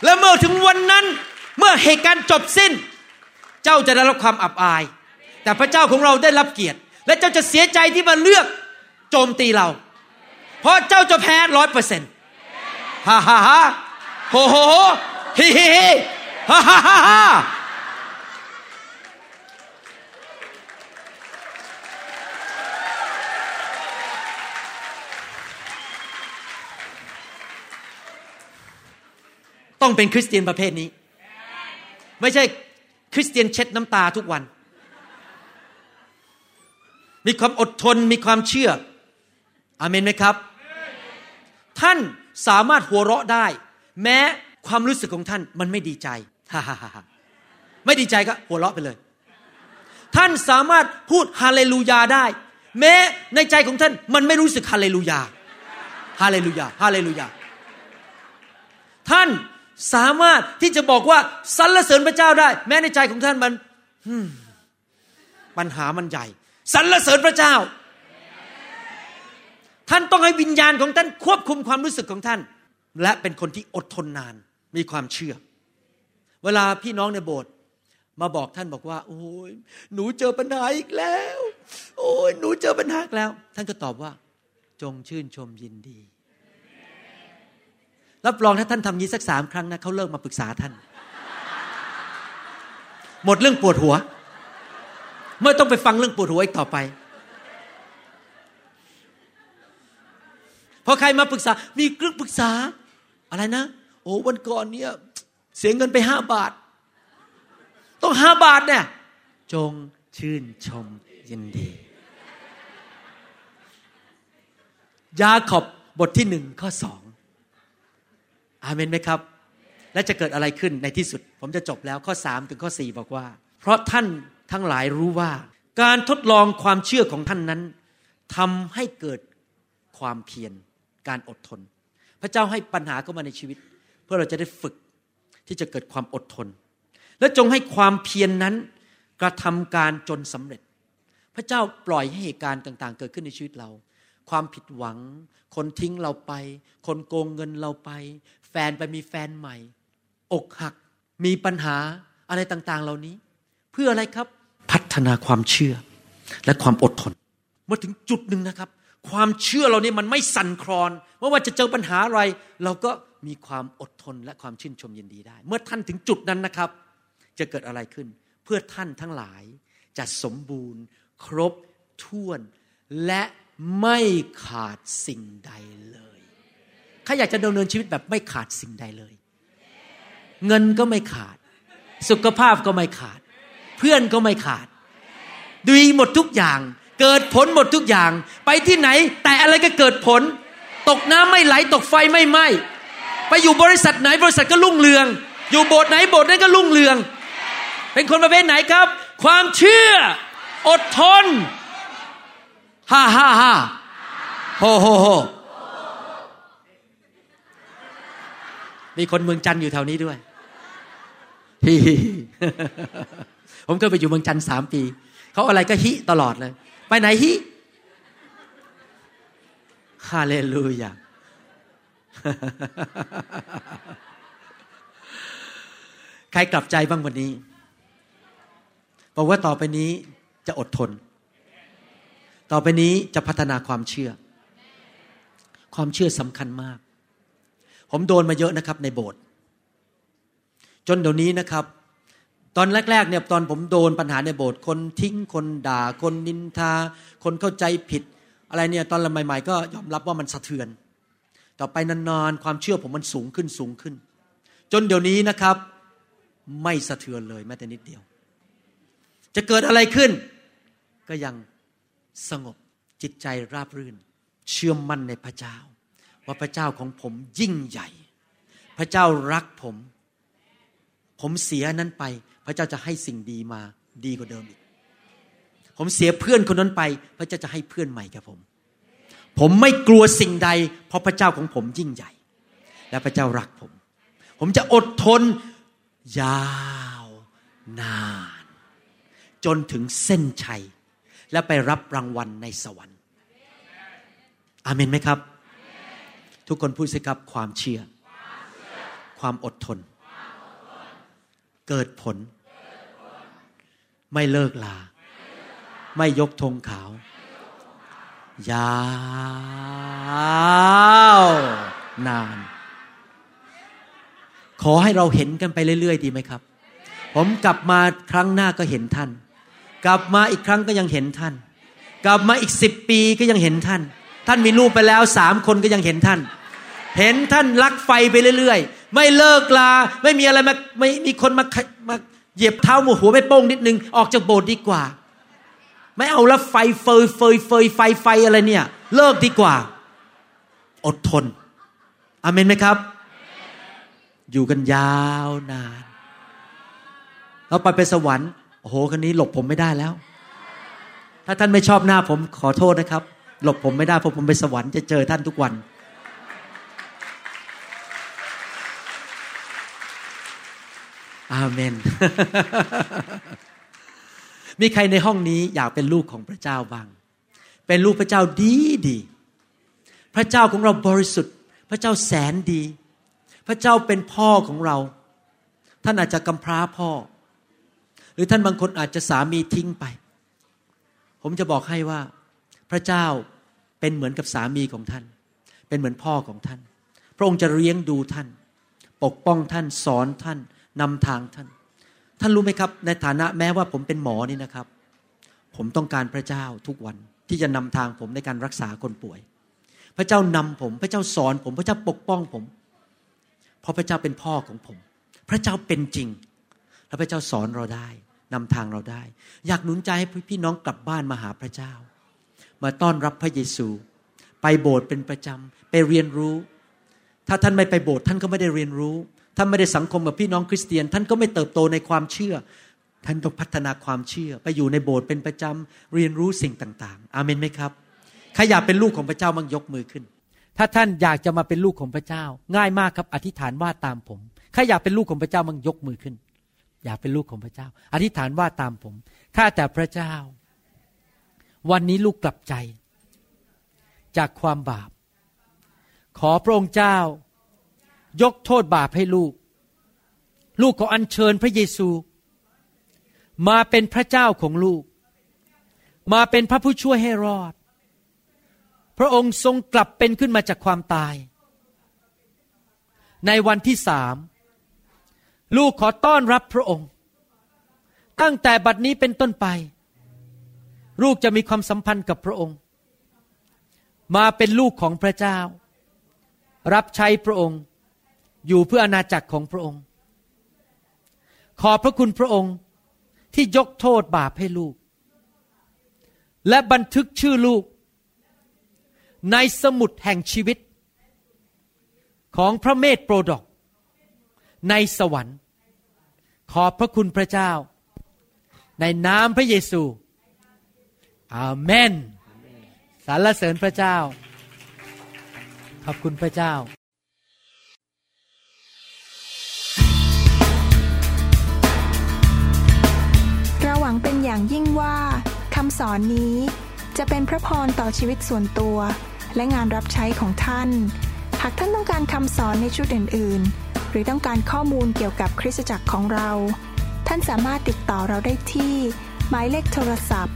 และเมื่อถึงวันนั้นเมื่อเหตุการณ์จบสิ้น เจ้าจะได้รับความอับอาย แต่พระเจ้าของเราได้รับเกียรติ และเจ้าจะเสียใจที่มาเลือกโจมตีเรา เพราะเจ้าจะแพ้ร้อยเปอร์เซ็นต์ฮ่าฮ่าฮ่าโฮโฮโฮฮิฮิฮิฮ่าฮ่าฮ่า ต้องเป็นคริสเตียนประเภทนี้ ไม่ใช่คริสเตียนเช็ดน้ำตาทุกวัน มีความอดทนมีความเชื่ออาเมนไหมครับ ท่านสามารถหัวเราะได้ แม้ความรู้สึกของท่านมันไม่ดีใจฮ่าฮ่าฮ่าไม่ดีใจก็หัวเราะไปเลย ท่านสามารถพูดฮาเลลูยาได้ แม้ในใจของท่านมันไม่รู้สึกฮาเลลูยาฮาเลลูยาฮาเลลูยาท่าน สามารถที่จะบอกว่าสรรเสริญพระเจ้าได้ แม้ในใจของท่านมันปัญหามันใหญ่สรรเสริญพระเจ้า ท่านต้องให้วิญญาณของท่านควบคุมความรู้สึกของท่าน และเป็นคนที่อดทนนานมีความเชื่อ เวลาพี่น้องในโบสถ์มาบอกท่านบอกว่า โอ้ยหนูเจอปัญหาอีกแล้ว โอ้ยหนูเจอปัญหาแล้ว ท่านก็ตอบว่า จงชื่นชมยินดี รับรองถ้าท่านทำนี้สักสามครั้งนะเขาเลิกมาปรึกษาท่าน หมดเรื่องปวดหัว ไม่ต้องไปฟังเรื่องปวดหัวอีกต่อไปพอใครมาปรึกษา มีเรื่องปรึกษา อะไรนะ โอ้วันก่อนเนี่ย เสียเงินไปห้าบาท ต้องห้าบาทเนี่ย จงชื่นชมยินดี ยาขอบบทที่หนึ่งข้อสอง อาเมนไหมครับ และจะเกิดอะไรขึ้นในที่สุด ผมจะจบแล้วข้อสามถึงข้อสี่บอกว่า เพราะท่านทั้งหลายรู้ว่า การทดลองความเชื่อของท่านนั้นทำให้เกิดความเพียรการอดทน พระเจ้าให้ปัญหาเข้ามาในชีวิต เพื่อเราจะได้ฝึกที่จะเกิดความอดทน และจงให้ความเพียรนนั้นกระทำการจนสำเร็จ พระเจ้าปล่อยให้เหตุการณ์ต่าง ๆ เกิดขึ้นในชีวิตเรา ความผิดหวัง คนทิ้งเราไป คนโกงเงินเราไป ฟนไปมีแฟนใหม่ อกหัก มีปัญหาอะไรต่างๆ เหล่านี้ เพื่ออะไรครับพัฒนาความเชื่อและความอดทนเมื่อถึงจุดหนึ่งนะครับ ความเชื่อเราเนี่ยมันไม่สั่นคลอนไม่ว่าจะเจอปัญหาอะไร เราก็มีความอดทนและความชื่นชมยินดีได้ เมื่อท่านถึงจุดนั้นนะครับ จะเกิดอะไรขึ้น เพื่อท่านทั้งหลายจะสมบูรณ์ ครบถ้วน และไม่ขาดสิ่งใดเลย ใครอยากจะดำเนินชีวิตแบบไม่ขาดสิ่งใดเลย เงินก็ไม่ขาด สุขภาพก็ไม่ขาด เพื่อนก็ไม่ขาด ดีหมดทุกอย่าง เกิดผลหมดทุกอย่าง ไปที่ไหน แต่อะไรก็เกิดผล ตกน้ำไม่ไหลตกไฟไม่ไหม้ไปอยู่บริษัทไหนบริษัทก็รุ่งเรือง อยู่โบสถ์ไหนโบสถ์นั้นก็รุ่งเรือง เป็นคนประเภทไหนครับ ความเชื่อ อดทนฮ่าฮ่าฮ่าโฮโฮโฮ มีคนเมืองจันทร์อยู่แถวนี้ด้วยฮิฮิผมเคยไปอยู่เมืองจันทร์สามปี เขาอะไรก็ฮิตลอดเลย ไปไหนฮิฮาเลลูยาใครกลับใจบ้างวันนี้ บอกว่าต่อไปนี้จะอดทน ต่อไปนี้จะพัฒนาความเชื่อ ความเชื่อสำคัญมาก ผมโดนมาเยอะนะครับในโบสถ์จนเดี๋ยวนี้นะครับ ตอนแรกๆเนี่ยตอนผมโดนปัญหาในโบสถ์คนทิ้งคนด่า คนนินทา คนเข้าใจผิด อะไรเนี่ยตอนใหม่ๆ ก็ยอมรับว่ามันสะเทือน ต่อไปนานๆความเชื่อผมมันสูงขึ้นสูงขึ้น จนเดี๋ยวนี้นะครับ ไม่สะเทือนเลยแม้แต่นิดเดียว จะเกิดอะไรขึ้น ก็ยังสงบจิตใจราบรื่น เชื่อมั่นในพระเจ้า ว่าพระเจ้าของผมยิ่งใหญ่ พระเจ้ารักผม ผมเสียนั้นไป พระเจ้าจะให้สิ่งดีมาดีกว่าเดิมอีก ผมเสียเพื่อนคนนั้นไป พระเจ้าจะให้เพื่อนใหม่กับผม ผมไม่กลัวสิ่งใด เพราะพระเจ้าของผมยิ่งใหญ่ และพระเจ้ารักผม ผมจะอดทนยาวนาน จนถึงเส้นชัย และไปรับรางวัลในสวรรค์ อาเมนไหมครับ ทุกคนพูดสิครับความเชื่อ ความอดทน เกิดผล ไม่เลิกลา ไม่ยกธงขาว ยาวนาน ขอให้เราเห็นกันไปเรื่อย ๆ ดีไหมครับ ผมกลับมาครั้งหน้าก็เห็นท่าน กลับมาอีกครั้งก็ยังเห็นท่าน กลับมาอีกสิบปีก็ยังเห็นท่าน ท่านมีลูกไปแล้วสามคนก็ยังเห็นท่าน เห็นท่านลักไฟไปเรื่อยๆ ไม่เลิกลา ไม่มีอะไรมาไม่มีคนมามาเหยียบเท้าหมูหัวไม่โป้งนิดนึง ออกจากโบสถ์ดีกว่า ไม่เอาล้วไฟเฟยเฟยเฟยไฟไฟอะไรเนี่ย เลิกดีกว่า อดทนอเมนไหมครับ อยู่กันยาวนานเราไปไปสวรรค์โอ้โหคนนี้หลบผมไม่ได้แล้ว ถ้าท่านไม่ชอบหน้าผมขอโทษนะครับ หลบผมไม่ได้เพราะผมไปสวรรค์จะเจอท่านทุกวัน อาเมน มีใครในห้องนี้อยากเป็นลูกของพระเจ้าบ้าง เป็นลูกพระเจ้าดีดี พระเจ้าของเราบริสุทธิ์ พระเจ้าแสนดี พระเจ้าเป็นพ่อของเรา ท่านอาจจะกำพร้าพ่อ หรือท่านบางคนอาจจะสามีทิ้งไป ผมจะบอกให้ว่า ระเจ้าเป็นเหมือนกับสามีของท่าน เป็นเหมือนพ่อของท่าน พระองค์จะเลี้ยงดูท่าน ปกป้องท่านสอนท่านนำทางท่าน ท่านรู้ไหมครับ ในฐานะแม้ว่าผมเป็นหมอนี่นะครับ ผมต้องการพระเจ้าทุกวันที่จะนำทางผมในการรักษาคนป่วย พระเจ้านำผม พระเจ้าสอนผม พระเจ้าปกป้องผม เพราะพระเจ้าเป็นพ่อของผม พระเจ้าเป็นจริง และพระเจ้าสอนเราได้นำทางเราได้ อยากหนุนใจให้พี่น้องกลับบ้านมาหาพระเจ้า มาต้อนรับพระเยซู ไปโบสถ์เป็นประจำไปเรียนรู้ ถ้าท่านไม่ไปโบสถ์ท่านก็ไม่ได้เรียนรู้ท่านไม่ได้สังคมกับพี่น้องคริสเตียน ท่านก็ไม่เติบโตในความเชื่อ ท่านต้องพัฒนาความเชื่อ ไปอยู่ในโบสถ์เป็นประจำเรียนรู้สิ่งต่างๆ อาเมนไหมครับใครอยากเป็นลูกของพระเจ้ามั่งยกมือขึ้น ถ้าท่านอยากจะมาเป็นลูกของพระเจ้า ง่ายมากครับ อธิษฐานว่าตามผมใครอยากเป็นลูกของพระเจ้ามั่งยกมือขึ้น อยากเป็นลูกของพระเจ้า อธิษฐานว่าตามผมข้าแต่พระเจ้า วันนี้ลูกกลับใจ จากความบาป ขอพระองค์เจ้า ยกโทษบาปให้ลูก ลูกขออัญเชิญพระเยซู มาเป็นพระเจ้าของลูก มาเป็นพระผู้ช่วยให้รอด พระองค์ทรงกลับเป็นขึ้นมาจากความตาย ในวันที่สามลูกขอต้อนรับพระองค์ ตั้งแต่บัดนี้เป็นต้นไป ลูกจะมีความสัมพันธ์กับพระองค์ มาเป็นลูกของพระเจ้า รับใช้พระองค์อยู่เพื่ออาณาจักรของพระองค์ ขอพระคุณพระองค์ที่ยกโทษบาปให้ลูก และบันทึกชื่อลูก ในสมุดแห่งชีวิต ของพระเมธโปรดก ในสวรรค์ ขอบพระคุณพระเจ้า ในนามพระเยซู อาเมนสรรเสริญพระเจ้า ขอบคุณพระเจ้าเราหวังเป็นอย่างยิ่งว่าคำสอนนี้จะเป็นพระพรต่อชีวิตส่วนตัว และงานรับใช้ของท่าน หากท่านต้องการคำสอนในชุดอื่น ๆ หรือต้องการข้อมูลเกี่ยวกับคริสตจักรของเรา ท่านสามารถติดต่อเราได้ที่ หมายเลขโทรศัพท์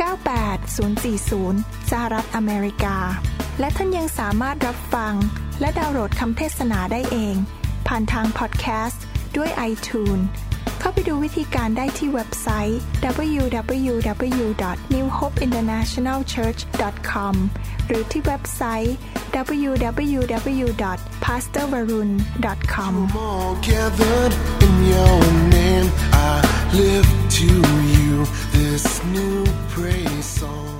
98040 สหรัฐอเมริกา และท่านยังสามารถรับฟัง และดาวน์โหลดคำเทศนาได้เอง ผ่านทางพอดแคสต์ด้วย iTunes เข้าไปดูวิธีการได้ที่เว็บไซต์ www.newhopeinternationalchurch.com หรือที่เว็บไซต์ www.pastorvarun.com this new praise song.